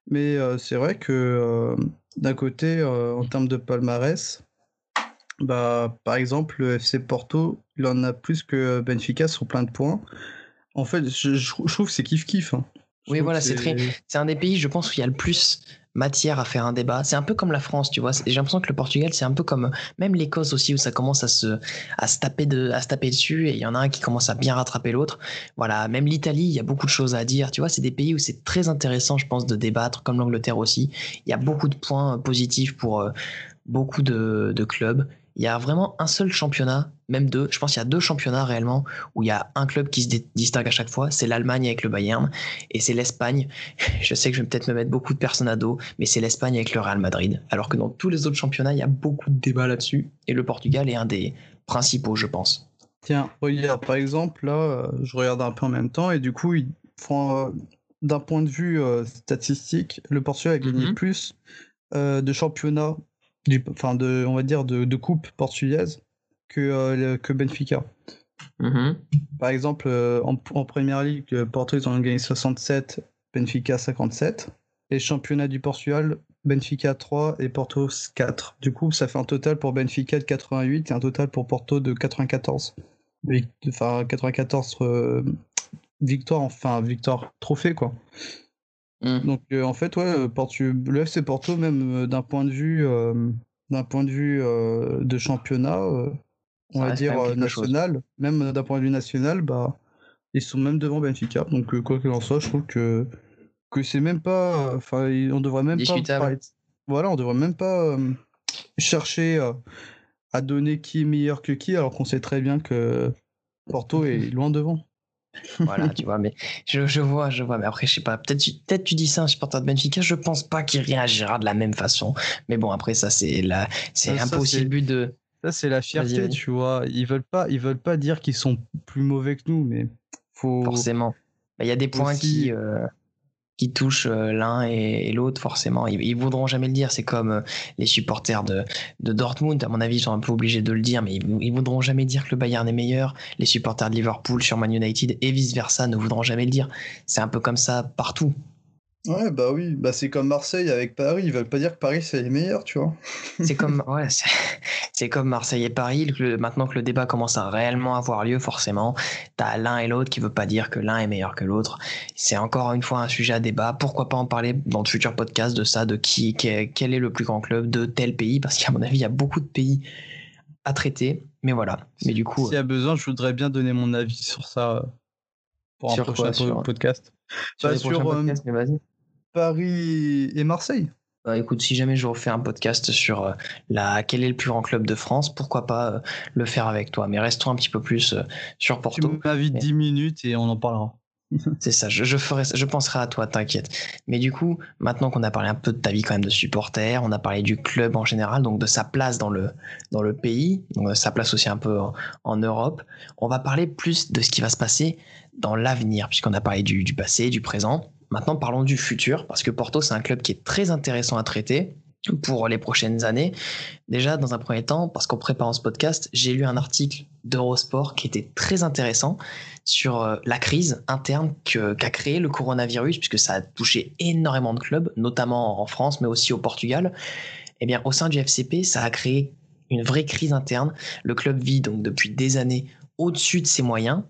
Mais euh, c'est vrai que euh, d'un côté, euh, en termes de palmarès, bah, par exemple, le FC Porto, il en a plus que Benfica sur plein de points. En fait, je, je trouve que c'est kiff-kiff. hein. Oui, voilà, c'est très. C'est un des pays, je pense, où il y a le plus matière à faire un débat. C'est un peu comme la France, tu vois. J'ai l'impression que le Portugal, c'est un peu comme même l'Écosse aussi, où ça commence à se, à se taper de, à se taper dessus, et il y en a un qui commence à bien rattraper l'autre. Voilà, même l'Italie, il y a beaucoup de choses à dire. Tu vois, c'est des pays où c'est très intéressant, je pense, de débattre, comme l'Angleterre aussi. Il y a beaucoup de points positifs pour euh, beaucoup de, de clubs. Il y a vraiment un seul championnat, même deux. Je pense qu'il y a deux championnats réellement où il y a un club qui se distingue à chaque fois. C'est l'Allemagne avec le Bayern et c'est l'Espagne. Je sais que je vais peut-être me mettre beaucoup de personnes à dos, mais c'est l'Espagne avec le Real Madrid. Alors que dans tous les autres championnats, il y a beaucoup de débats là-dessus. Et le Portugal est un des principaux, je pense. Tiens, regarde, par exemple, là, euh, je regarde un peu en même temps, et du coup, euh, d'un point de vue euh, statistique, le Portugal a gagné Mhm. plus euh, de championnats, du, enfin, de, on va dire, de, de coupes portugaises que, euh, que Benfica. Mhm. Par exemple, euh, en, en Première Ligue, euh, Porto, ils ont gagné 67, Benfica 57. Et championnat du Portugal, Benfica 3 et Porto 4. Du coup, ça fait un total pour Benfica de 88 et un total pour Porto de 94. Vic- Enfin, 94 euh, victoires, enfin, victoire trophée, quoi. Mhm. Donc, euh, en fait, ouais, euh, Portu- le FC Porto, même euh, d'un point de vue, euh, d'un point de vue de championnat, on va dire chose. national, même d'un point de vue national, bah, ils sont même devant Benfica. Donc, quoi qu'il en soit, je trouve que que c'est même pas, enfin, on devrait même Discutable. pas Voilà, on devrait même pas chercher à donner qui est meilleur que qui, alors qu'on sait très bien que Porto est loin devant. Voilà, tu vois, mais je, je vois, je vois. Mais après, je sais pas, peut-être tu- peut-être tu dis ça à un supporter de Benfica, je pense pas qu'il réagira de la même façon. Mais bon, après, ça, c'est la, c'est Ça, un peu aussi le but de. Ça, c'est la fierté, tu vois. Ils veulent pas, ils veulent pas dire qu'ils sont plus mauvais que nous, mais faut. Forcément. Il y a des points Aussi- qui, euh, qui touchent euh, l'un et, l'autre, forcément. Ils, voudront jamais le dire. C'est comme euh, les supporters de, Dortmund, à mon avis, ils sont un peu obligés de le dire, mais ils, ils voudront jamais dire que le Bayern est meilleur. Les supporters de Liverpool sur Man United et vice-versa ne voudront jamais le dire. C'est un peu comme ça partout. Ouais, bah oui, bah c'est comme Marseille avec Paris. Ils veulent pas dire que Paris c'est les meilleurs, tu vois. C'est comme, ouais, c'est- c'est comme Marseille et Paris. Le- maintenant que le débat commence à réellement avoir lieu, forcément, t'as l'un et l'autre qui veut pas dire que l'un est meilleur que l'autre. C'est encore une fois un sujet à débat. Pourquoi pas en parler dans de futurs podcasts de ça, de qui, quel est le plus grand club de tel pays, parce qu'à mon avis, il y a beaucoup de pays à traiter. Mais voilà. Mais du coup, S'il y a besoin, je voudrais bien donner mon avis sur ça euh, pour un Sur prochain quoi, po- sur- podcast. sur bah, les sur, prochains euh, podcasts, mais vas-y. Paris et Marseille. Bah, écoute, si jamais je refais un podcast sur euh, la quel est le plus grand club de France, pourquoi pas euh, le faire avec toi. Mais restons un petit peu plus euh, sur Tu Porto. m'invites Mais- 10 minutes et on en parlera. C'est ça, je, je ferai, je penserai à toi, t'inquiète. Mais du coup, maintenant qu'on a parlé un peu de ta vie quand même de supporter, on a parlé du club en général, donc de sa place dans le, dans le pays, donc sa place aussi un peu en, en Europe, on va parler plus de ce qui va se passer dans l'avenir, puisqu'on a parlé du, du passé, du présent. Maintenant, parlons du futur, parce que Porto, c'est un club qui est très intéressant à traiter pour les prochaines années. Déjà, dans un premier temps, parce qu'en préparant ce podcast, j'ai lu un article d'Eurosport qui était très intéressant sur euh, la crise interne qu'a créé le coronavirus, puisque ça a touché énormément de clubs, notamment en France, mais aussi au Portugal. Eh bien, au sein du FCP, ça a créé une vraie crise interne. Le club vit donc depuis des années au-dessus de ses moyens,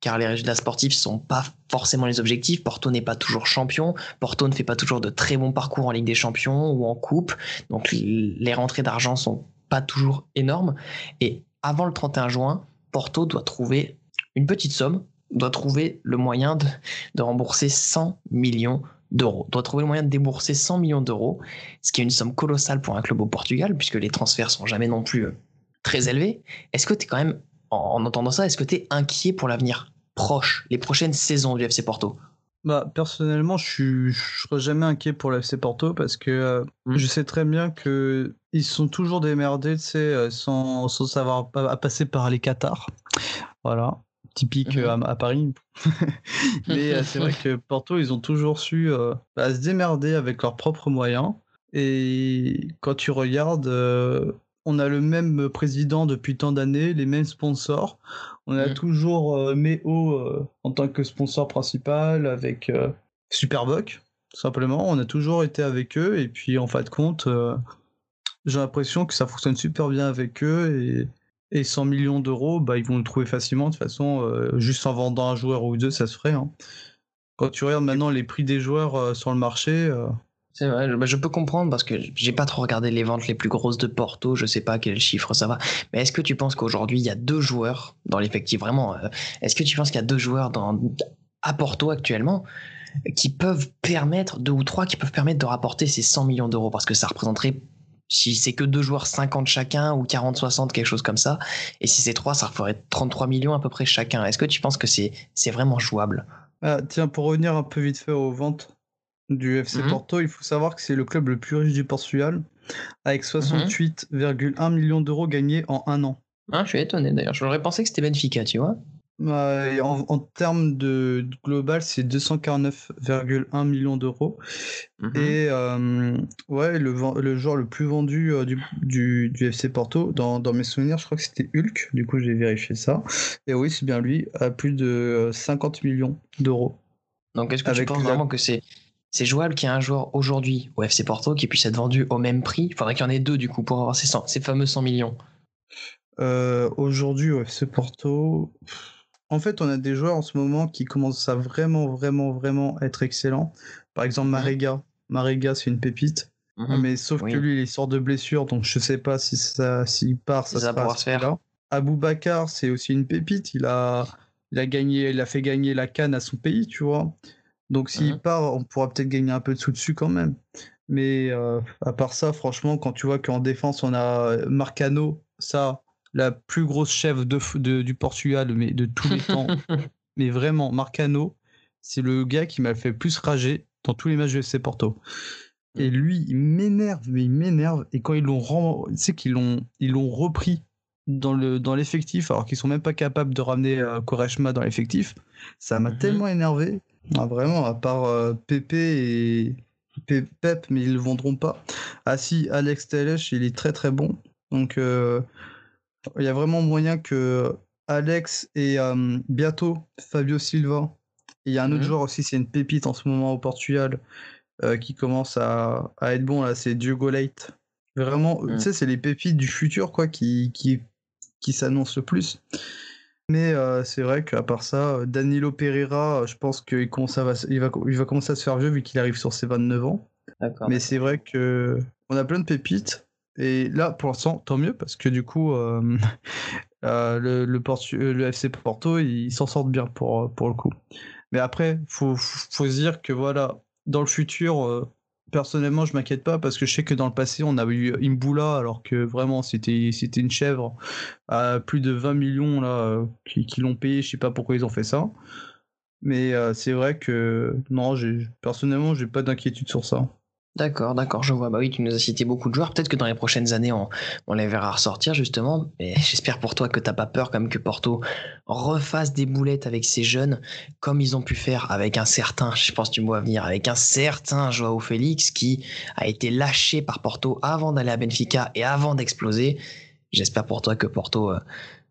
car les résultats sportifs sont pas forcément les objectifs. Porto n'est pas toujours champion. Porto ne fait pas toujours de très bons parcours en Ligue des Champions ou en Coupe. Donc les rentrées d'argent sont pas toujours énormes. Et avant le 31 juin, Porto doit trouver une petite somme, doit trouver le moyen de, de rembourser 100 millions d'euros, doit trouver le moyen de débourser 100 millions d'euros, ce qui est une somme colossale pour un club au Portugal, puisque les transferts sont jamais non plus euh, très élevés. Est-ce que tu es quand même, en, en entendant ça, est-ce que tu es inquiet pour l'avenir proche, les prochaines saisons du FC Porto? Bah, personnellement, je je serais jamais inquiet pour l'FC Porto parce que euh, Mm. je sais très bien que ils sont toujours démerdés, euh, sans, sans savoir à passer par les Qatars. Voilà, typique Mhm. euh, à, à Paris. Mais euh, c'est vrai que Porto, ils ont toujours su euh, bah, se démerder avec leurs propres moyens. Et quand tu regardes, on a le même président depuis tant d'années, les mêmes sponsors. On a Mhm. toujours euh, Méo euh, en tant que sponsor principal avec. euh, Superboc, simplement. On a toujours été avec eux et puis en fin de compte, euh, j'ai l'impression que ça fonctionne super bien avec eux et, et 100 millions d'euros, bah, ils vont le trouver facilement. De toute façon, euh, juste en vendant un joueur ou deux, ça se ferait. hein. Quand tu regardes maintenant les prix des joueurs sur le marché, C'est vrai, je- bah, je peux comprendre parce que j'ai pas trop regardé les ventes les plus grosses de Porto, je sais pas quel chiffre ça va. Mais est-ce que tu penses qu'aujourd'hui il y a deux joueurs dans l'effectif vraiment euh, Est-ce que tu penses qu'il y a deux joueurs dans, à Porto actuellement qui peuvent permettre, deux ou trois qui peuvent permettre de rapporter ces 100 millions d'euros? Parce que ça représenterait, si c'est que deux joueurs 50 chacun ou 40-60, quelque chose comme ça. Et si c'est trois, ça ferait 33 millions à peu près chacun. Est-ce que tu penses que c'est c'est vraiment jouable? Ah, tiens, pour revenir un peu vite fait aux ventes du FC Mhm. Porto, il faut savoir que c'est le club le plus riche du Portugal, avec 68,1 millions d'euros gagnés en un an. Hein, Je suis étonné d'ailleurs, j'aurais pensé que c'était Benfica, tu vois. Bah, en, en termes de, global, c'est 249,1 millions d'euros. Mhm. Et euh, ouais, le, joueur le plus vendu euh, du, du, du FC Porto, dans, dans mes souvenirs, je crois que c'était Hulk, du coup j'ai vérifié ça. Et oui, c'est bien lui, à plus de euh, 50 millions d'euros. Donc est-ce que tu penses la- vraiment que c'est c'est jouable qu'il y ait un joueur aujourd'hui au FC Porto qui puisse être vendu au même prix? Il faudrait qu'il y en ait deux du coup pour avoir ces, 100 ces fameux 100 millions. Euh, Aujourd'hui, au FC Porto, en fait, on a des joueurs en ce moment qui commencent à vraiment, vraiment, vraiment être excellents. Par exemple, Mhm. Marega. Marega, c'est une pépite. Mais sauf Oui. que lui, il sort de blessure, donc je sais pas si ça, s'il part, ça, Ça va se faire. Aboubacar, c'est aussi une pépite. Il a, il a gagné, il a fait gagner la canne à son pays, tu vois. Donc s'il Mhm. part, on pourra peut-être gagner un peu de sous dessus quand même. Mais euh, à part ça, franchement, quand tu vois qu'en défense on a euh, Marcano, ça, la plus grosse chef de, f- de- du Portugal, mais de tous les temps. Mais vraiment, Marcano, c'est le gars qui m'a fait plus rager dans tous les matchs de FC Porto. Et lui, il m'énerve, mais il m'énerve. Et quand ils l'ont ren- tu sais qu'ils l'ont, ils l'ont repris dans le dans l'effectif, alors qu'ils sont même pas capables de ramener euh, Koreshma dans l'effectif, ça m'a Mhm. tellement énervé. Ah, vraiment, à part euh, Pepe et Pe- Pep, mais ils le vendront pas. Ah si, Alex Telles, il est très très bon. Donc euh, il y a vraiment moyen que Alex et euh, bientôt Fabio Silva. Et Il y a un autre Mhm. joueur aussi, c'est une pépite en ce moment au Portugal euh, qui commence à, à être bon là, c'est Diogo Leite. Vraiment, Mhm. tu sais, c'est les pépites du futur quoi qui, qui, qui s'annoncent le plus. Mais euh, c'est vrai qu'à part ça, euh, Danilo Pereira, euh, je pense qu'il à il va, il va commencer à se faire vieux vu qu'il arrive sur ses 29 ans. Mais c'est vrai que on a plein de pépites. Et là, pour l'instant, tant mieux, parce que du coup, euh, euh, le, le, Portu- le FC Porto, ils s'en sortent bien pour, pour le coup. Mais après, faut, faut se dire que voilà, dans le futur, personnellement, je m'inquiète pas, parce que je sais que dans le passé, on a eu Imbula, alors que vraiment, c'était une chèvre à plus de 20 millions là, qui, l'ont payé. Je sais pas pourquoi ils ont fait ça. Mais euh, c'est vrai que non, personnellement, j'ai pas d'inquiétude sur ça. D'accord, d'accord, je vois. Bah oui, tu nous as cité beaucoup de joueurs. Peut-être que dans les prochaines années, on, on les verra ressortir justement. Mais j'espère pour toi que t'as pas peur comme que Porto refasse des boulettes avec ces jeunes, comme ils ont pu faire avec un certain, je pense tu me vois venir, avec un certain Joao Félix qui a été lâché par Porto avant d'aller à Benfica et avant d'exploser. J'espère pour toi que Porto euh,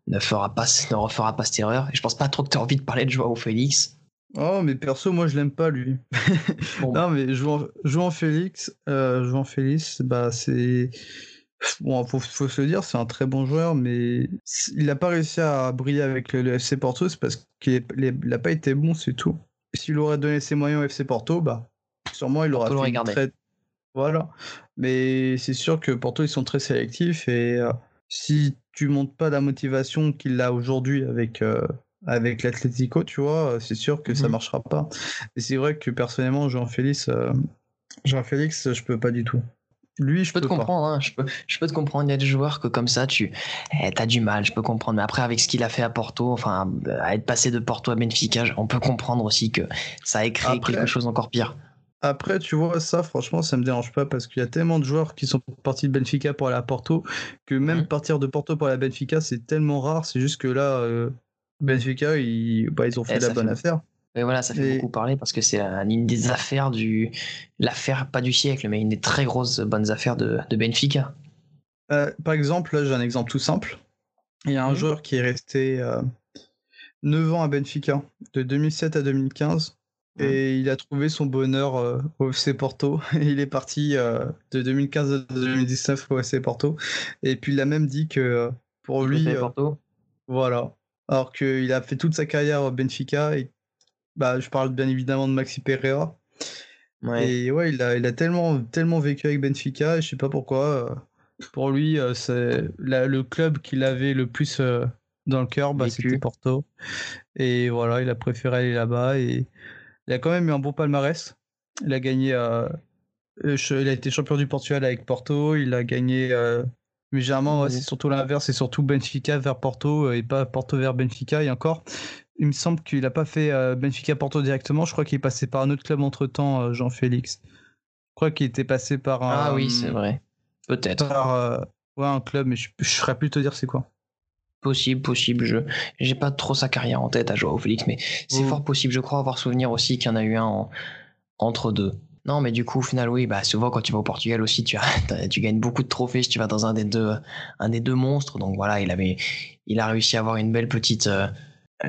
ne fera pas, ne refera pas cette erreur. Et je pense pas trop que tu as envie de parler de Joao Félix. Oh, mais perso, moi, je l'aime pas, lui. Bon, Non, mais jouant, jouant Félix, euh, jouant Félix, bah, c'est. Bon, faut, faut se le dire, c'est un très bon joueur, mais il n'a pas réussi à briller avec le, le FC Porto, c'est parce qu'il n'a pas été bon, c'est tout. S'il aurait donné ses moyens au FC Porto, bah, sûrement il aurait fait très- Voilà. Mais c'est sûr que Porto, ils sont très sélectifs et euh, si tu montes pas la motivation qu'il a aujourd'hui avec, euh, avec l'Atlético, tu vois, c'est sûr que ça Mhm. marchera pas. Et c'est vrai que personnellement, Jean-Félix, euh, Jean-Félix, je peux pas du tout. Lui, je, Je peux te pas. comprendre, hein, je, peux, je peux te comprendre. Il y a des joueurs que comme ça, tu eh, as du mal, je peux comprendre. Mais après, avec ce qu'il a fait à Porto, enfin, à être passé de Porto à Benfica, on peut comprendre aussi que ça a créé Après- quelque chose d'encore pire. Après, tu vois, ça, franchement, ça me dérange pas parce qu'il y a tellement de joueurs qui sont partis de Benfica pour aller à Porto que même Mhm. partir de Porto pour aller à Benfica, c'est tellement rare. C'est juste que là, euh, Benfica, ils, bah, ils ont fait Eh, la bonne fait- affaire. Mais voilà, ça fait Et- beaucoup parler parce que c'est un- une des affaires du. L'affaire, pas du siècle, mais une des très grosses bonnes affaires de, de Benfica. Euh, par exemple, là, j'ai un exemple tout simple. Il y a un Mhm. joueur qui est resté euh, 9 ans à Benfica, de 2007 à 2015. Et il a trouvé son bonheur euh, au FC Porto. il est parti euh, de 2015 à 2019 au FC Porto. Et puis il a même dit que pour lui. Porto. Voilà. Alors qu'il a fait toute sa carrière au Benfica. Et, bah, je parle bien évidemment de Maxi Pereira. Et ouais, il a, il a tellement, tellement vécu avec Benfica. Et je sais pas pourquoi. pour lui, c'est le club qu'il avait le plus dans le cœur, bah, c'était Porto. Et voilà, il a préféré aller là-bas. Et il a quand même eu un bon palmarès. Il a gagné. Euh, euh, il a été champion du Portugal avec Porto. Il a gagné. Euh, mais généralement, c'est surtout l'inverse. C'est surtout Benfica vers Porto et pas Porto vers Benfica. Et encore, il me semble qu'il n'a pas fait Benfica-Porto directement. Je crois qu'il est passé par un autre club entre temps, Jean-Félix. Je crois qu'il était passé par un. Ah oui, c'est vrai. Peut-être. Par ouais, un club, mais je ne saurais plus te dire c'est quoi. Possible, possible. Je j'ai pas trop sa carrière en tête à Joao Félix, mais c'est fort possible. Je crois avoir souvenir aussi qu'il y en a eu un entre deux. Non, mais du coup, au final, oui, bah souvent quand tu vas au Portugal aussi, tu gagnes beaucoup de trophées si tu vas dans un des deux, monstres. Donc voilà, il avait, il a réussi à avoir une belle petite, euh,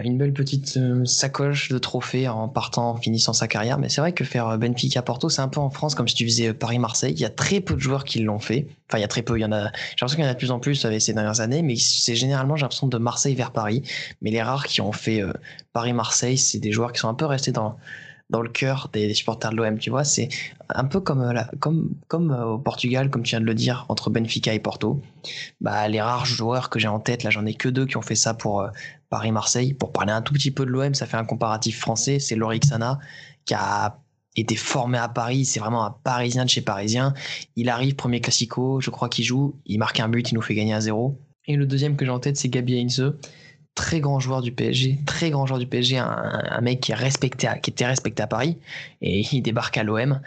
une belle petite euh, sacoche de trophées en partant, en finissant sa carrière. Mais c'est vrai que faire euh, Benfica Porto, c'est un peu en France comme si tu faisais Paris-Marseille. Il y a très peu de joueurs qui l'ont fait. Enfin, il y a très peu. Il y en a. J'ai l'impression qu'il y en a de plus en plus avec ces dernières années, mais c'est généralement j'ai l'impression de Marseille vers Paris. Mais les rares qui ont fait Paris-Marseille, c'est des joueurs qui sont un peu restés dans dans le cœur des, supporters de l'OM, tu vois. C'est un peu comme, euh, euh, au Portugal, comme tu viens de le dire, entre Benfica et Porto. Bah, les rares joueurs que j'ai en tête, là, j'en ai que deux qui ont fait ça pour euh, Paris-Marseille. Pour parler un tout petit peu de l'OM, ça fait un comparatif français. C'est Lorixana qui a été formé à Paris, c'est vraiment un Parisien de chez Parisien. Il arrive, premier classico, je crois qu'il joue, il marque un but, il nous fait gagner à zéro. Et le deuxième que j'ai en tête, c'est Gabi Heinze très grand joueur du PSG, très grand joueur du PSG, un, mec qui, est respecté qui était respecté à Paris, et il débarque à l'OM,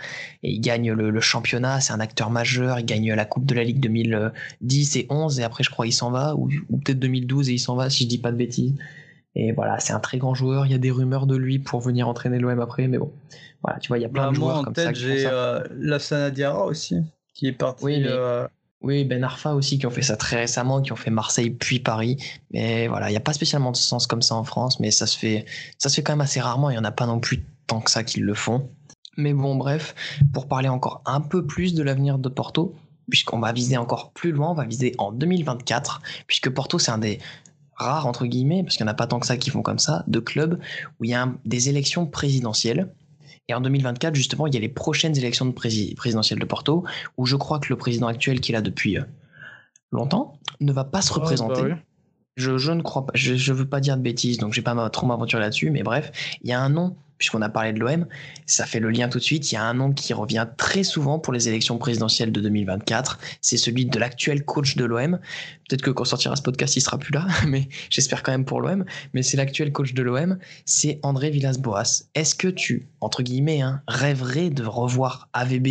et il gagne le, championnat, c'est un acteur majeur, il gagne la Coupe de la Ligue 2010 et 11, et après je crois il s'en va, ou, peut-être 2012 et il s'en va, si je dis pas de bêtises. Et voilà, c'est un très grand joueur, il y a des rumeurs de lui pour venir entraîner l'OM après, mais bon, voilà, tu vois, il y a plein bah, de joueurs comme ça. J'ai euh, la Sanadiara aussi, qui est parti... Oui, euh, oui, Ben Arfa aussi, qui ont fait ça très récemment, qui ont fait Marseille puis Paris. Mais voilà, il n'y a pas spécialement de sens comme ça en France, mais ça se fait, ça se fait quand même assez rarement. Il n'y en a pas non plus tant que ça qui le font. Mais bon, bref, pour parler encore un peu plus de l'avenir de Porto, puisqu'on va viser encore plus loin, on va viser en 2024, puisque Porto, c'est un des rares, entre guillemets, parce qu'il n'y en a pas tant que ça qui font comme ça, de clubs où il y a des élections présidentielles. Et en 2024, justement, il y a les prochaines élections de présidentielles de Porto, où je crois que le président actuel, qui est là depuis euh, longtemps, ne va pas se ah, représenter. Bah je, je, ne crois pas, je ne veux pas dire de bêtises, donc je vais pas trop m'aventurer là-dessus, mais bref, il y a un nom puisqu'on a parlé de l'OM, ça fait le lien tout de suite. Il y a un nom qui revient très souvent pour les élections présidentielles de 2024. C'est celui de l'actuel coach de l'OM. Peut-être que quand sortira ce podcast, il sera plus là, mais j'espère quand même pour l'OM. Mais c'est l'actuel coach de l'OM, c'est André Villas-Boas. Est-ce que tu, entre guillemets, hein, rêverais de revoir AVB,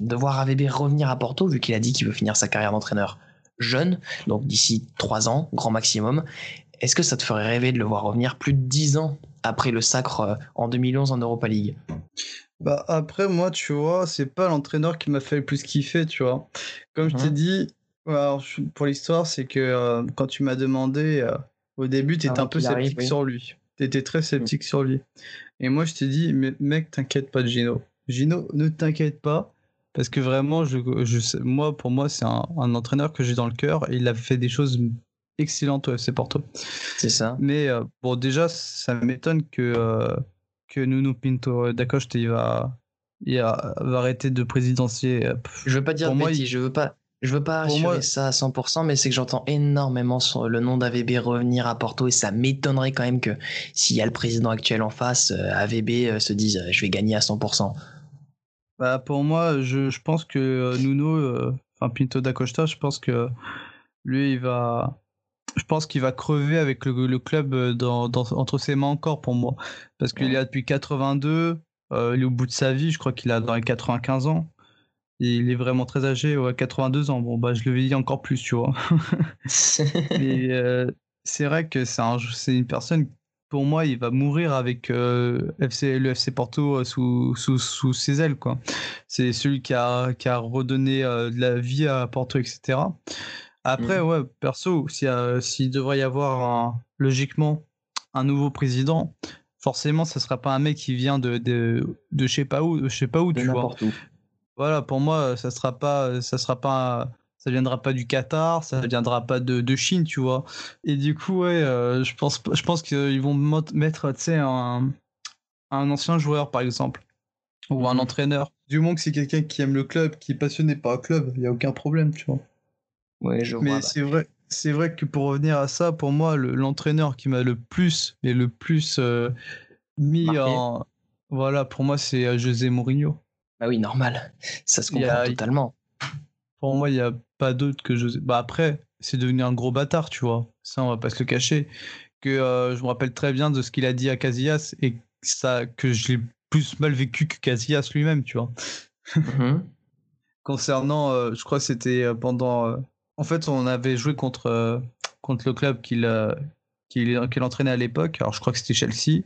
voir AVB revenir à Porto, vu qu'il a dit qu'il veut finir sa carrière d'entraîneur jeune, donc d'ici trois ans, grand maximum? Est-ce que ça te ferait rêver de le voir revenir plus de dix ans? Après le sacre euh, en 2011 en Europa League Bah après moi tu vois c'est pas l'entraîneur qui m'a fait le plus kiffer tu vois. Comme je t'ai mhm. dit pour l'histoire c'est que euh, quand tu m'as demandé euh, au début tu étais un peu sceptique sur lui. Tu étais très sceptique sur lui. Et moi je t'ai dit mais mec t'inquiète pas de Gino. Gino ne t'inquiète pas parce que vraiment je, je moi pour moi c'est un, un, entraîneur que j'ai dans le cœur et il a fait des choses excellente au FC Porto. C'est ça. Mais euh, bon, déjà, ça m'étonne que, euh, que Nuno Pinto d'Acoste il va, il va, arrêter de présidentier. Je veux pas dire de moi, je veux pas. Je veux pas assurer ça à 100%, mais c'est que j'entends énormément le nom d'AVB revenir à Porto et ça m'étonnerait quand même que s'il y a le président actuel en face, euh, AVB se dise je vais gagner à 100%. Bah pour moi, je, je pense que Nuno, enfin Pinto da Costa, je pense que lui il va, je pense qu'il va crever avec le, club euh, dans, entre ses mains encore pour moi. Parce qu'il est là depuis 82, euh, il est au bout de sa vie, je crois qu'il a dans les 95 ans. il est vraiment très âgé, ouais, 82 ans. Bon, bah, je le dis encore plus, tu vois. Mais euh, c'est vrai que c'est une personne, pour moi, il va mourir avec FC, le FC Porto sous, sous, sous, ses ailes, quoi. C'est celui qui a, qui a redonné de la vie à Porto, etc. Après, mmh. ouais, perso, s'il devrait y avoir logiquement un nouveau président, forcément, ce sera pas un mec qui vient de, de, de je sais pas où, je sais pas où, tu vois. Où. Voilà, pour moi, ça sera pas, ça sera pas, ça viendra pas du Qatar, ça viendra pas de, de Chine, tu vois. Et du coup, ouais, euh, je pense, je pense qu'ils vont mettre, tu sais, un, un ancien joueur, par exemple, ou un Mhm. entraîneur. Du moment que c'est quelqu'un qui aime le club, qui est passionné par le club, il y a aucun problème, tu vois. Ouais, je Mais vois. bah. c'est vrai, c'est vrai que pour revenir à ça, pour moi, le- l'entraîneur qui m'a le plus et le plus euh, mis Marqué. en, voilà, pour moi, c'est euh, José Mourinho. Bah oui, normal. Ça se comprend a- totalement. Pour moi, il n'y a pas d'autre que José. Bah après, c'est devenu un gros bâtard, tu vois. Ça, on va pas se le cacher. Que euh, je me rappelle très bien de ce qu'il a dit à Casillas et ça, que je l'ai plus mal vécu que Casillas lui-même, tu vois. Mhm. concernant, euh, je crois que c'était pendant. En fait, on avait joué contre, euh, contre le club qu'il euh, qu'il qu'il entraînait à l'époque. Alors, je crois que c'était Chelsea.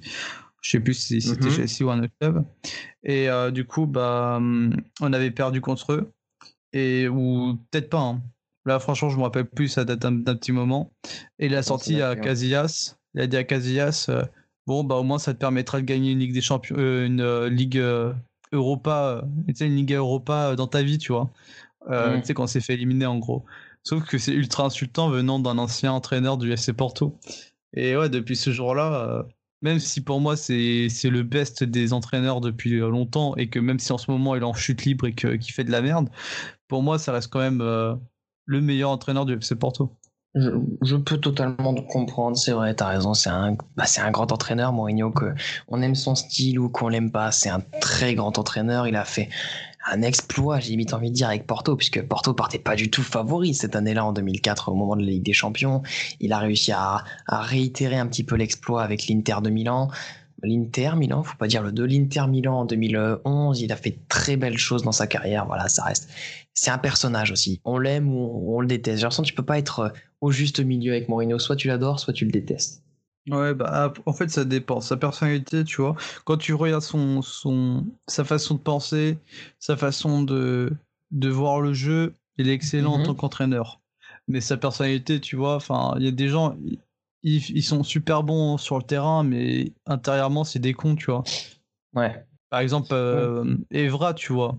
Je sais plus si c'était Mhm. Chelsea ou un autre club. Et euh, du coup, bah, hum, on avait perdu contre eux. Et, ou peut-être pas. hein. Là, franchement, je me rappelle plus, ça date d'un petit moment. Et il a sorti à. Casillas. Il a dit à Casillas euh, Bon, bah, au moins, ça te permettra de gagner une Ligue des Champions, euh, une Ligue Europa, une Ligue Europa dans ta vie, tu vois. Mm. Tu sais, quand on s'est fait éliminer, en gros. Sauf que c'est ultra insultant venant d'un ancien entraîneur du FC Porto. Et ouais, depuis ce jour-là, euh, même si pour moi, c'est le best des entraîneurs depuis longtemps, et que même si en ce moment, il est en chute libre et qu'il fait de la merde, pour moi, ça reste quand même euh, le meilleur entraîneur du FC Porto. Je, peux totalement comprendre, c'est vrai, t'as raison, c'est un, bah, c'est un grand entraîneur, Mourinho, que on aime son style ou qu'on l'aime pas, c'est un très grand entraîneur, il a fait un exploit, j'ai limite envie de dire, avec Porto, puisque Porto partait pas du tout favori cette année-là, en 2004, au moment de la Ligue des Champions, il a réussi à, réitérer un petit peu l'exploit avec l'Inter de Milan, l'Inter Milan, faut pas dire le 2, l'Inter Milan en 2011, il a fait très belles choses dans sa carrière, voilà, ça reste, c'est un personnage aussi, on l'aime ou on, le déteste, j'ai tu peux pas être au juste milieu avec Mourinho. Soit tu l'adores, soit tu le détestes. Ouais, bah en fait ça dépend. Sa personnalité, tu vois, quand tu regardes son, son, sa façon de penser, sa façon de, de voir le jeu, il est excellent Mhm. en tant qu'entraîneur. Mais sa personnalité, tu vois, enfin, il y a des gens, ils, ils sont super bons sur le terrain, mais intérieurement c'est des cons, tu vois. Ouais. Par exemple, euh, Evra, tu vois.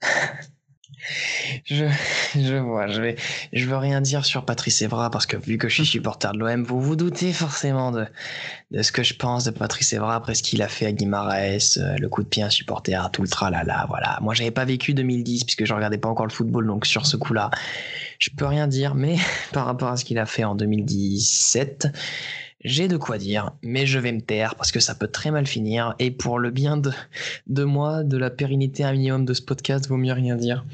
Je, vois, je vais, veux rien dire sur Patrice Evra parce que vu que je suis supporter de l'OM, vous vous doutez forcément de, ce que je pense de Patrice Evra après ce qu'il a fait à Guimarães, euh, le coup de pied à supporter, tout le tralala, voilà. Moi, j'avais pas vécu 2010 puisque je regardais pas encore le football, donc sur ce coup-là, je peux rien dire, mais par rapport à ce qu'il a fait en 2017, j'ai de quoi dire, mais je vais me taire parce que ça peut très mal finir et pour le bien de, de moi, de la pérennité un minimum de ce podcast, vaut mieux rien dire.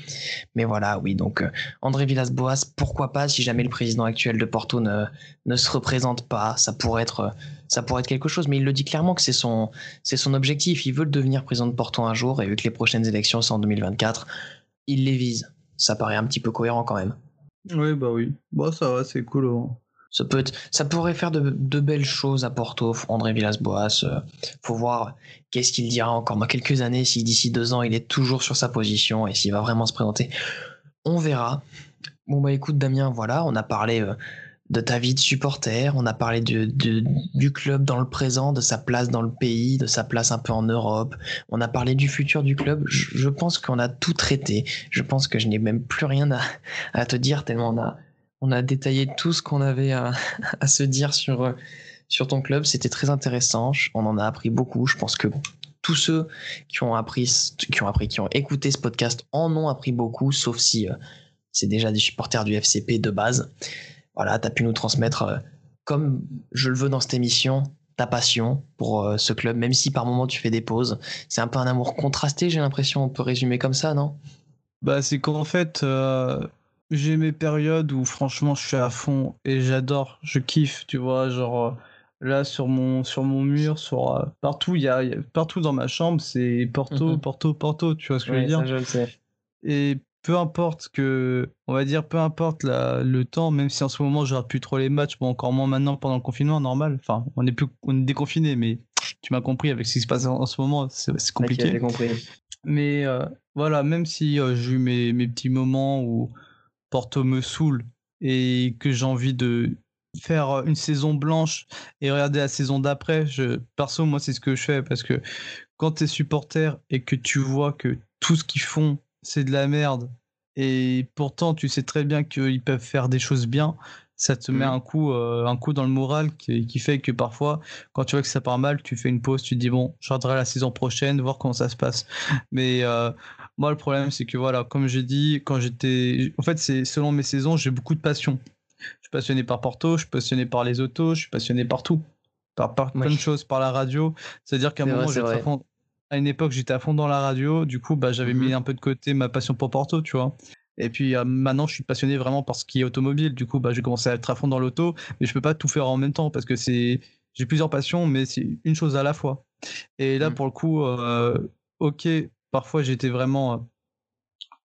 Mais voilà, oui, donc euh, André Villas-Boas, pourquoi pas si jamais le président actuel de Porto ne, ne se représente pas, ça pourrait être euh, ça pourrait être quelque chose, mais il le dit clairement que c'est son c'est son objectif, il veut devenir président de Porto un jour et vu que les prochaines élections sont en 2024, il les vise. Ça paraît un petit peu cohérent quand même. Oui, bah oui. Bon, ça va, c'est cool. hein. Ça, ça pourrait faire de, belles choses à Porto, André Villas-Boas. euh, faut voir qu'est-ce qu'il dira encore dans quelques années, si d'ici deux ans il est toujours sur sa position et s'il va vraiment se présenter. On verra. Bon bah écoute Damien, voilà, on a parlé euh, de ta vie de supporter, on a parlé du club dans le présent, de sa place dans le pays, de sa place un peu en Europe, on a parlé du futur du club, je, je pense qu'on a tout traité, je pense que je n'ai même plus rien à, à te dire tellement on a, on a détaillé tout ce qu'on avait à, se dire sur, euh, sur ton club, c'était très intéressant, on en a appris beaucoup, je pense que tous ceux qui ont appris, qui ont appris, qui ont écouté ce podcast en ont appris beaucoup, sauf si euh, c'est déjà des supporters du FCP de base. Voilà, tu as pu nous transmettre, euh, comme je le veux dans cette émission, ta passion pour ce club, même si par moment tu fais des pauses. C'est un peu un amour contrasté, j'ai l'impression, on peut résumer comme ça, non? Bah, c'est qu'en fait, j'ai mes périodes où franchement je suis à fond et j'adore, je kiffe, tu vois, genre euh, là sur mon sur mon mur, sur euh, partout, il y a, il y a- partout dans ma chambre, c'est Porto, Mhm. Porto, Porto, tu vois ce que je veux dire? je le sais. Et peu importe que, on va dire, peu importe la- le temps, même si en ce moment je regarde plus trop les matchs, bon encore moins maintenant pendant le confinement, normal. Enfin, on est plus, on est déconfiné, mais tu m'as compris avec ce qui se passe en, en ce moment, c'est compliqué. compris. Mais euh, voilà, même si euh, j'ai eu mes, mes petits moments où Porto me saoule et que j'ai envie de, faire une saison blanche et regarder la saison d'après. Je, perso, moi, c'est ce que je fais parce que quand tu es supporter et que tu vois que tout ce qu'ils font, c'est de la merde, et pourtant tu sais très bien qu'ils peuvent faire des choses bien, ça te met mmh. un coup, euh, un coup dans le moral qui, fait que parfois, quand tu vois que ça part mal, tu fais une pause, tu te dis bon, je regarderai la saison prochaine, voir comment ça se passe. Mais euh, moi, le problème, c'est que voilà, comme j'ai dit, quand j'étais. En fait, c'est selon mes saisons, j'ai beaucoup de passion. Je suis passionné par Porto, je suis passionné par les autos, je suis passionné. Par, par plein de choses, par la radio. C'est-à-dire qu'à un moment, j'étais à fond, à une époque, j'étais à fond dans la radio. Du coup, bah, j'avais mmh mis un peu de côté ma passion pour Porto, tu vois. Et puis euh, maintenant, je suis passionné vraiment par ce qui est automobile. Du coup, bah, j'ai commencé à être à fond dans l'auto, mais je peux pas tout faire en même temps parce que c'est j'ai plusieurs passions, mais c'est une chose à la fois. Et là, mmh. pour le coup, euh, ok, parfois j'étais vraiment euh,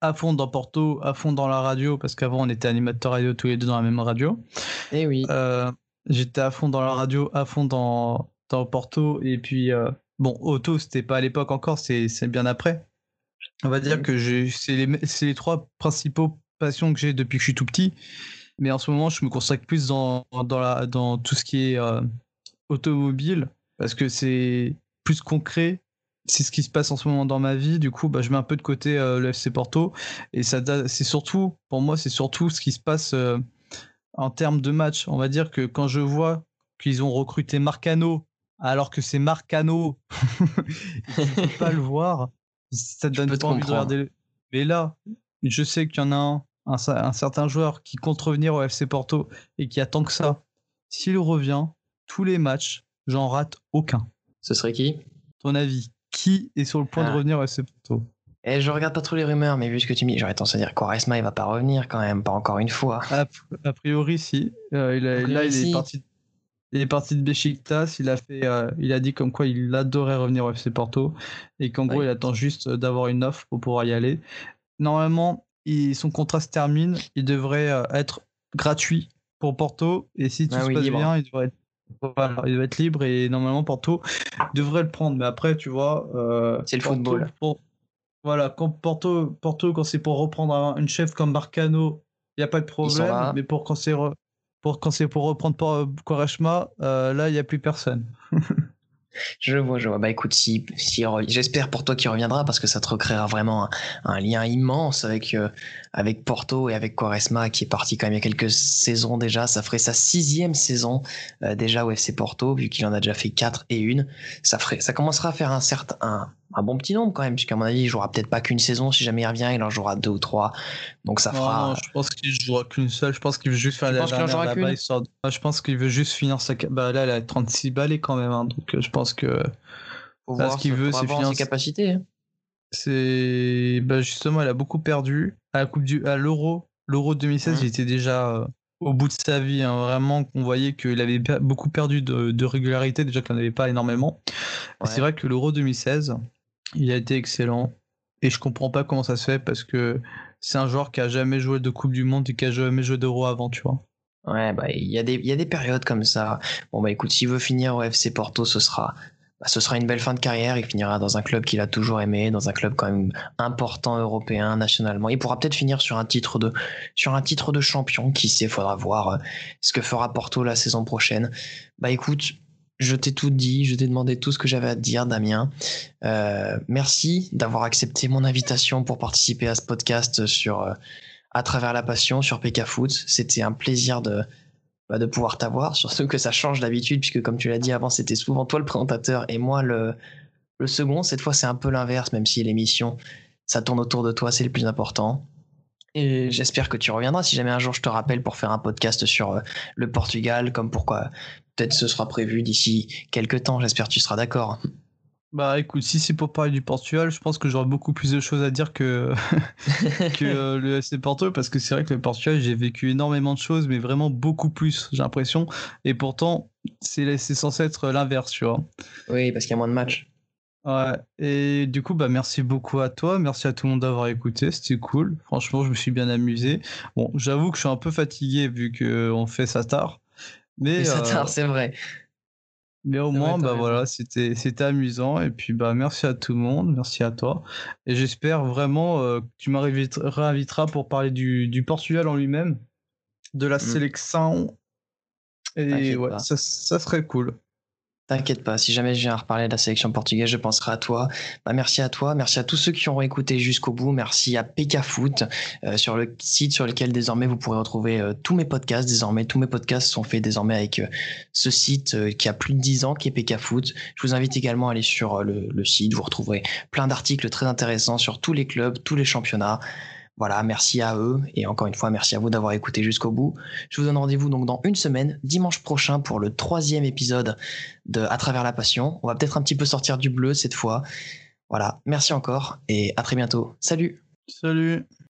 à fond dans Porto, à fond dans la radio, parce qu'avant on était animateur radio tous les deux dans la même radio. Et eh oui. j'étais à fond dans la radio, à fond dans, dans Porto, et puis bon, auto, c'était pas à l'époque encore, c'est bien après. On va dire que c'est les, les, trois principaux passions que j'ai depuis que je suis tout petit. Mais en ce moment, je me consacre plus dans, dans, la, dans tout ce qui est euh, automobile parce que c'est plus concret. C'est ce qui se passe en ce moment dans ma vie. Du coup, bah, je mets un peu de côté euh, le FC Porto. Et ça, c'est surtout, pour moi, c'est surtout ce qui se passe euh, en termes de match. On va dire que quand je vois qu'ils ont recruté Marcano, alors que c'est Marcano, je ne peux pas le voir ça te donne pas envie de regarder. Mais là, je sais qu'il y en a un, un, certain joueur qui compte revenir au FC Porto et qui attend que ça. S'il revient, tous les matchs, j'en rate aucun. Ce serait qui? Ton avis? Qui est sur le point de ah. revenir FC Porto et je regarde pas trop les rumeurs, mais vu ce que tu me dis, j'aurais tendance à dire qu'Oresma il va pas revenir quand même, pas encore une fois. A, priori, si. Euh, il là, il est parti il est parti de Besiktas, il a fait, euh, il a dit comme quoi il adorait revenir au FC Porto et qu'en gros il attend juste d'avoir une offre pour pouvoir y aller. Normalement, son contrat se termine, il devrait euh, être gratuit pour Porto et si tout ah se passe bien, il devrait, être, il être libre et normalement Porto devrait le prendre. Mais après, tu vois, euh, c'est le football. voilà, quand Porto, Porto quand c'est pour reprendre une chef comme Barcano, il n'y a pas de problème. Mais pour quand c'est pour quand pour reprendre pour Quareshma, euh, là il n'y a plus personne. Je vois, je vois. Bah écoute, si, si j'espère pour toi qu'il reviendra parce que ça te recréera vraiment un, lien immense avec, euh, avec Porto et avec Quaresma qui est parti quand même il y a quelques saisons déjà. Ça ferait sa sixième saison euh, déjà au FC Porto vu qu'il en a déjà fait quatre et une. Ça ferait, ça commencera à faire un certain, un, bon petit nombre quand même puisqu'à mon avis il jouera peut-être pas qu'une saison si jamais il revient, il en jouera deux ou trois. Donc ça fera. Non, je pense qu'il jouera qu'une seule. Je pense qu'il veut juste faire la dernière Je pense qu'il veut juste finir sa. Bah là, il a 36 balais quand même. Hein, donc euh, je pense que. ce qu'il veut, c'est finir ses capacités. Hein. C'est bah justement, elle a beaucoup perdu à la coupe du à l'Euro. L'Euro 2016, il était déjà euh, au bout de sa vie. Hein. vraiment, on voyait qu'il avait beaucoup perdu de, régularité, déjà qu'il n'en avait pas énormément. C'est vrai que l'Euro 2016, il a été excellent. Et je comprends pas comment ça se fait parce que c'est un joueur qui a jamais joué de Coupe du Monde et qui a jamais joué d'Euro avant, tu vois. Ouais, bah il y, a des, y a des périodes comme ça. Bon bah écoute, s'il veut finir au FC Porto, ce sera bah, ce sera une belle fin de carrière. Il finira dans un club qu'il a toujours aimé, dans un club quand même important européen, nationalement. Il pourra peut-être finir sur un titre de, sur un titre de champion. Qui sait, faudra voir euh, ce que fera Porto la saison prochaine. Bah écoute, je t'ai tout dit, je t'ai demandé tout ce que j'avais à te dire, Damien. Euh, merci d'avoir accepté mon invitation pour participer à ce podcast sur, euh, à travers la passion sur PK Foot. C'était un plaisir de, bah, de pouvoir t'avoir, surtout que ça change d'habitude, puisque comme tu l'as dit avant, c'était souvent toi le présentateur et moi le, le second. Cette fois, c'est un peu l'inverse, même si l'émission, ça tourne autour de toi, c'est le plus important. Et j'espère que tu reviendras si jamais un jour je te rappelle pour faire un podcast sur euh, le Portugal, comme pourquoi peut-être ce sera prévu d'ici quelques temps. J'espère que tu seras d'accord. Bah écoute, si c'est pour parler du Portugal, je pense que j'aurai beaucoup plus de choses à dire que, que euh, le FC Porto, parce que c'est vrai que le Portugal, j'ai vécu énormément de choses, mais vraiment beaucoup plus, j'ai l'impression. Et pourtant, c'est censé être l'inverse, tu vois. Oui, parce qu'il y a moins de matchs. Ouais, et du coup, bah merci beaucoup à toi, merci à tout le monde d'avoir écouté, c'était cool. Franchement, je me suis bien amusé. Bon, j'avoue que je suis un peu fatigué vu qu'on fait ça tard. Mais, ça tard, euh, c'est vrai. Mais au moins, bah voilà, c'était c'était amusant. Et puis bah merci à tout le monde, merci à toi. Et j'espère vraiment euh, que tu m'inviteras pour parler du, du Portugal en lui-même, de la mmh. sélection Et ouais, ça, ça serait cool. T'inquiète pas, si jamais je viens à reparler de la sélection portugaise, je penserai à toi. Bah, merci à toi, merci à tous ceux qui ont écouté jusqu'au bout, merci à PK Foot, euh, sur le site sur lequel désormais vous pourrez retrouver euh, tous mes podcasts. Désormais, tous mes podcasts sont faits désormais avec euh, ce site qui a plus de 10 ans, qui est PK Foot. Je vous invite également à aller sur le site, vous retrouverez plein d'articles très intéressants sur tous les clubs, tous les championnats. Voilà, merci à eux et encore une fois, merci à vous d'avoir écouté jusqu'au bout. Je vous donne rendez-vous donc dans une semaine, dimanche prochain, pour le troisième épisode de À travers la passion. On va peut-être un petit peu sortir du bleu cette fois. Voilà, merci encore et à très bientôt. Salut Salut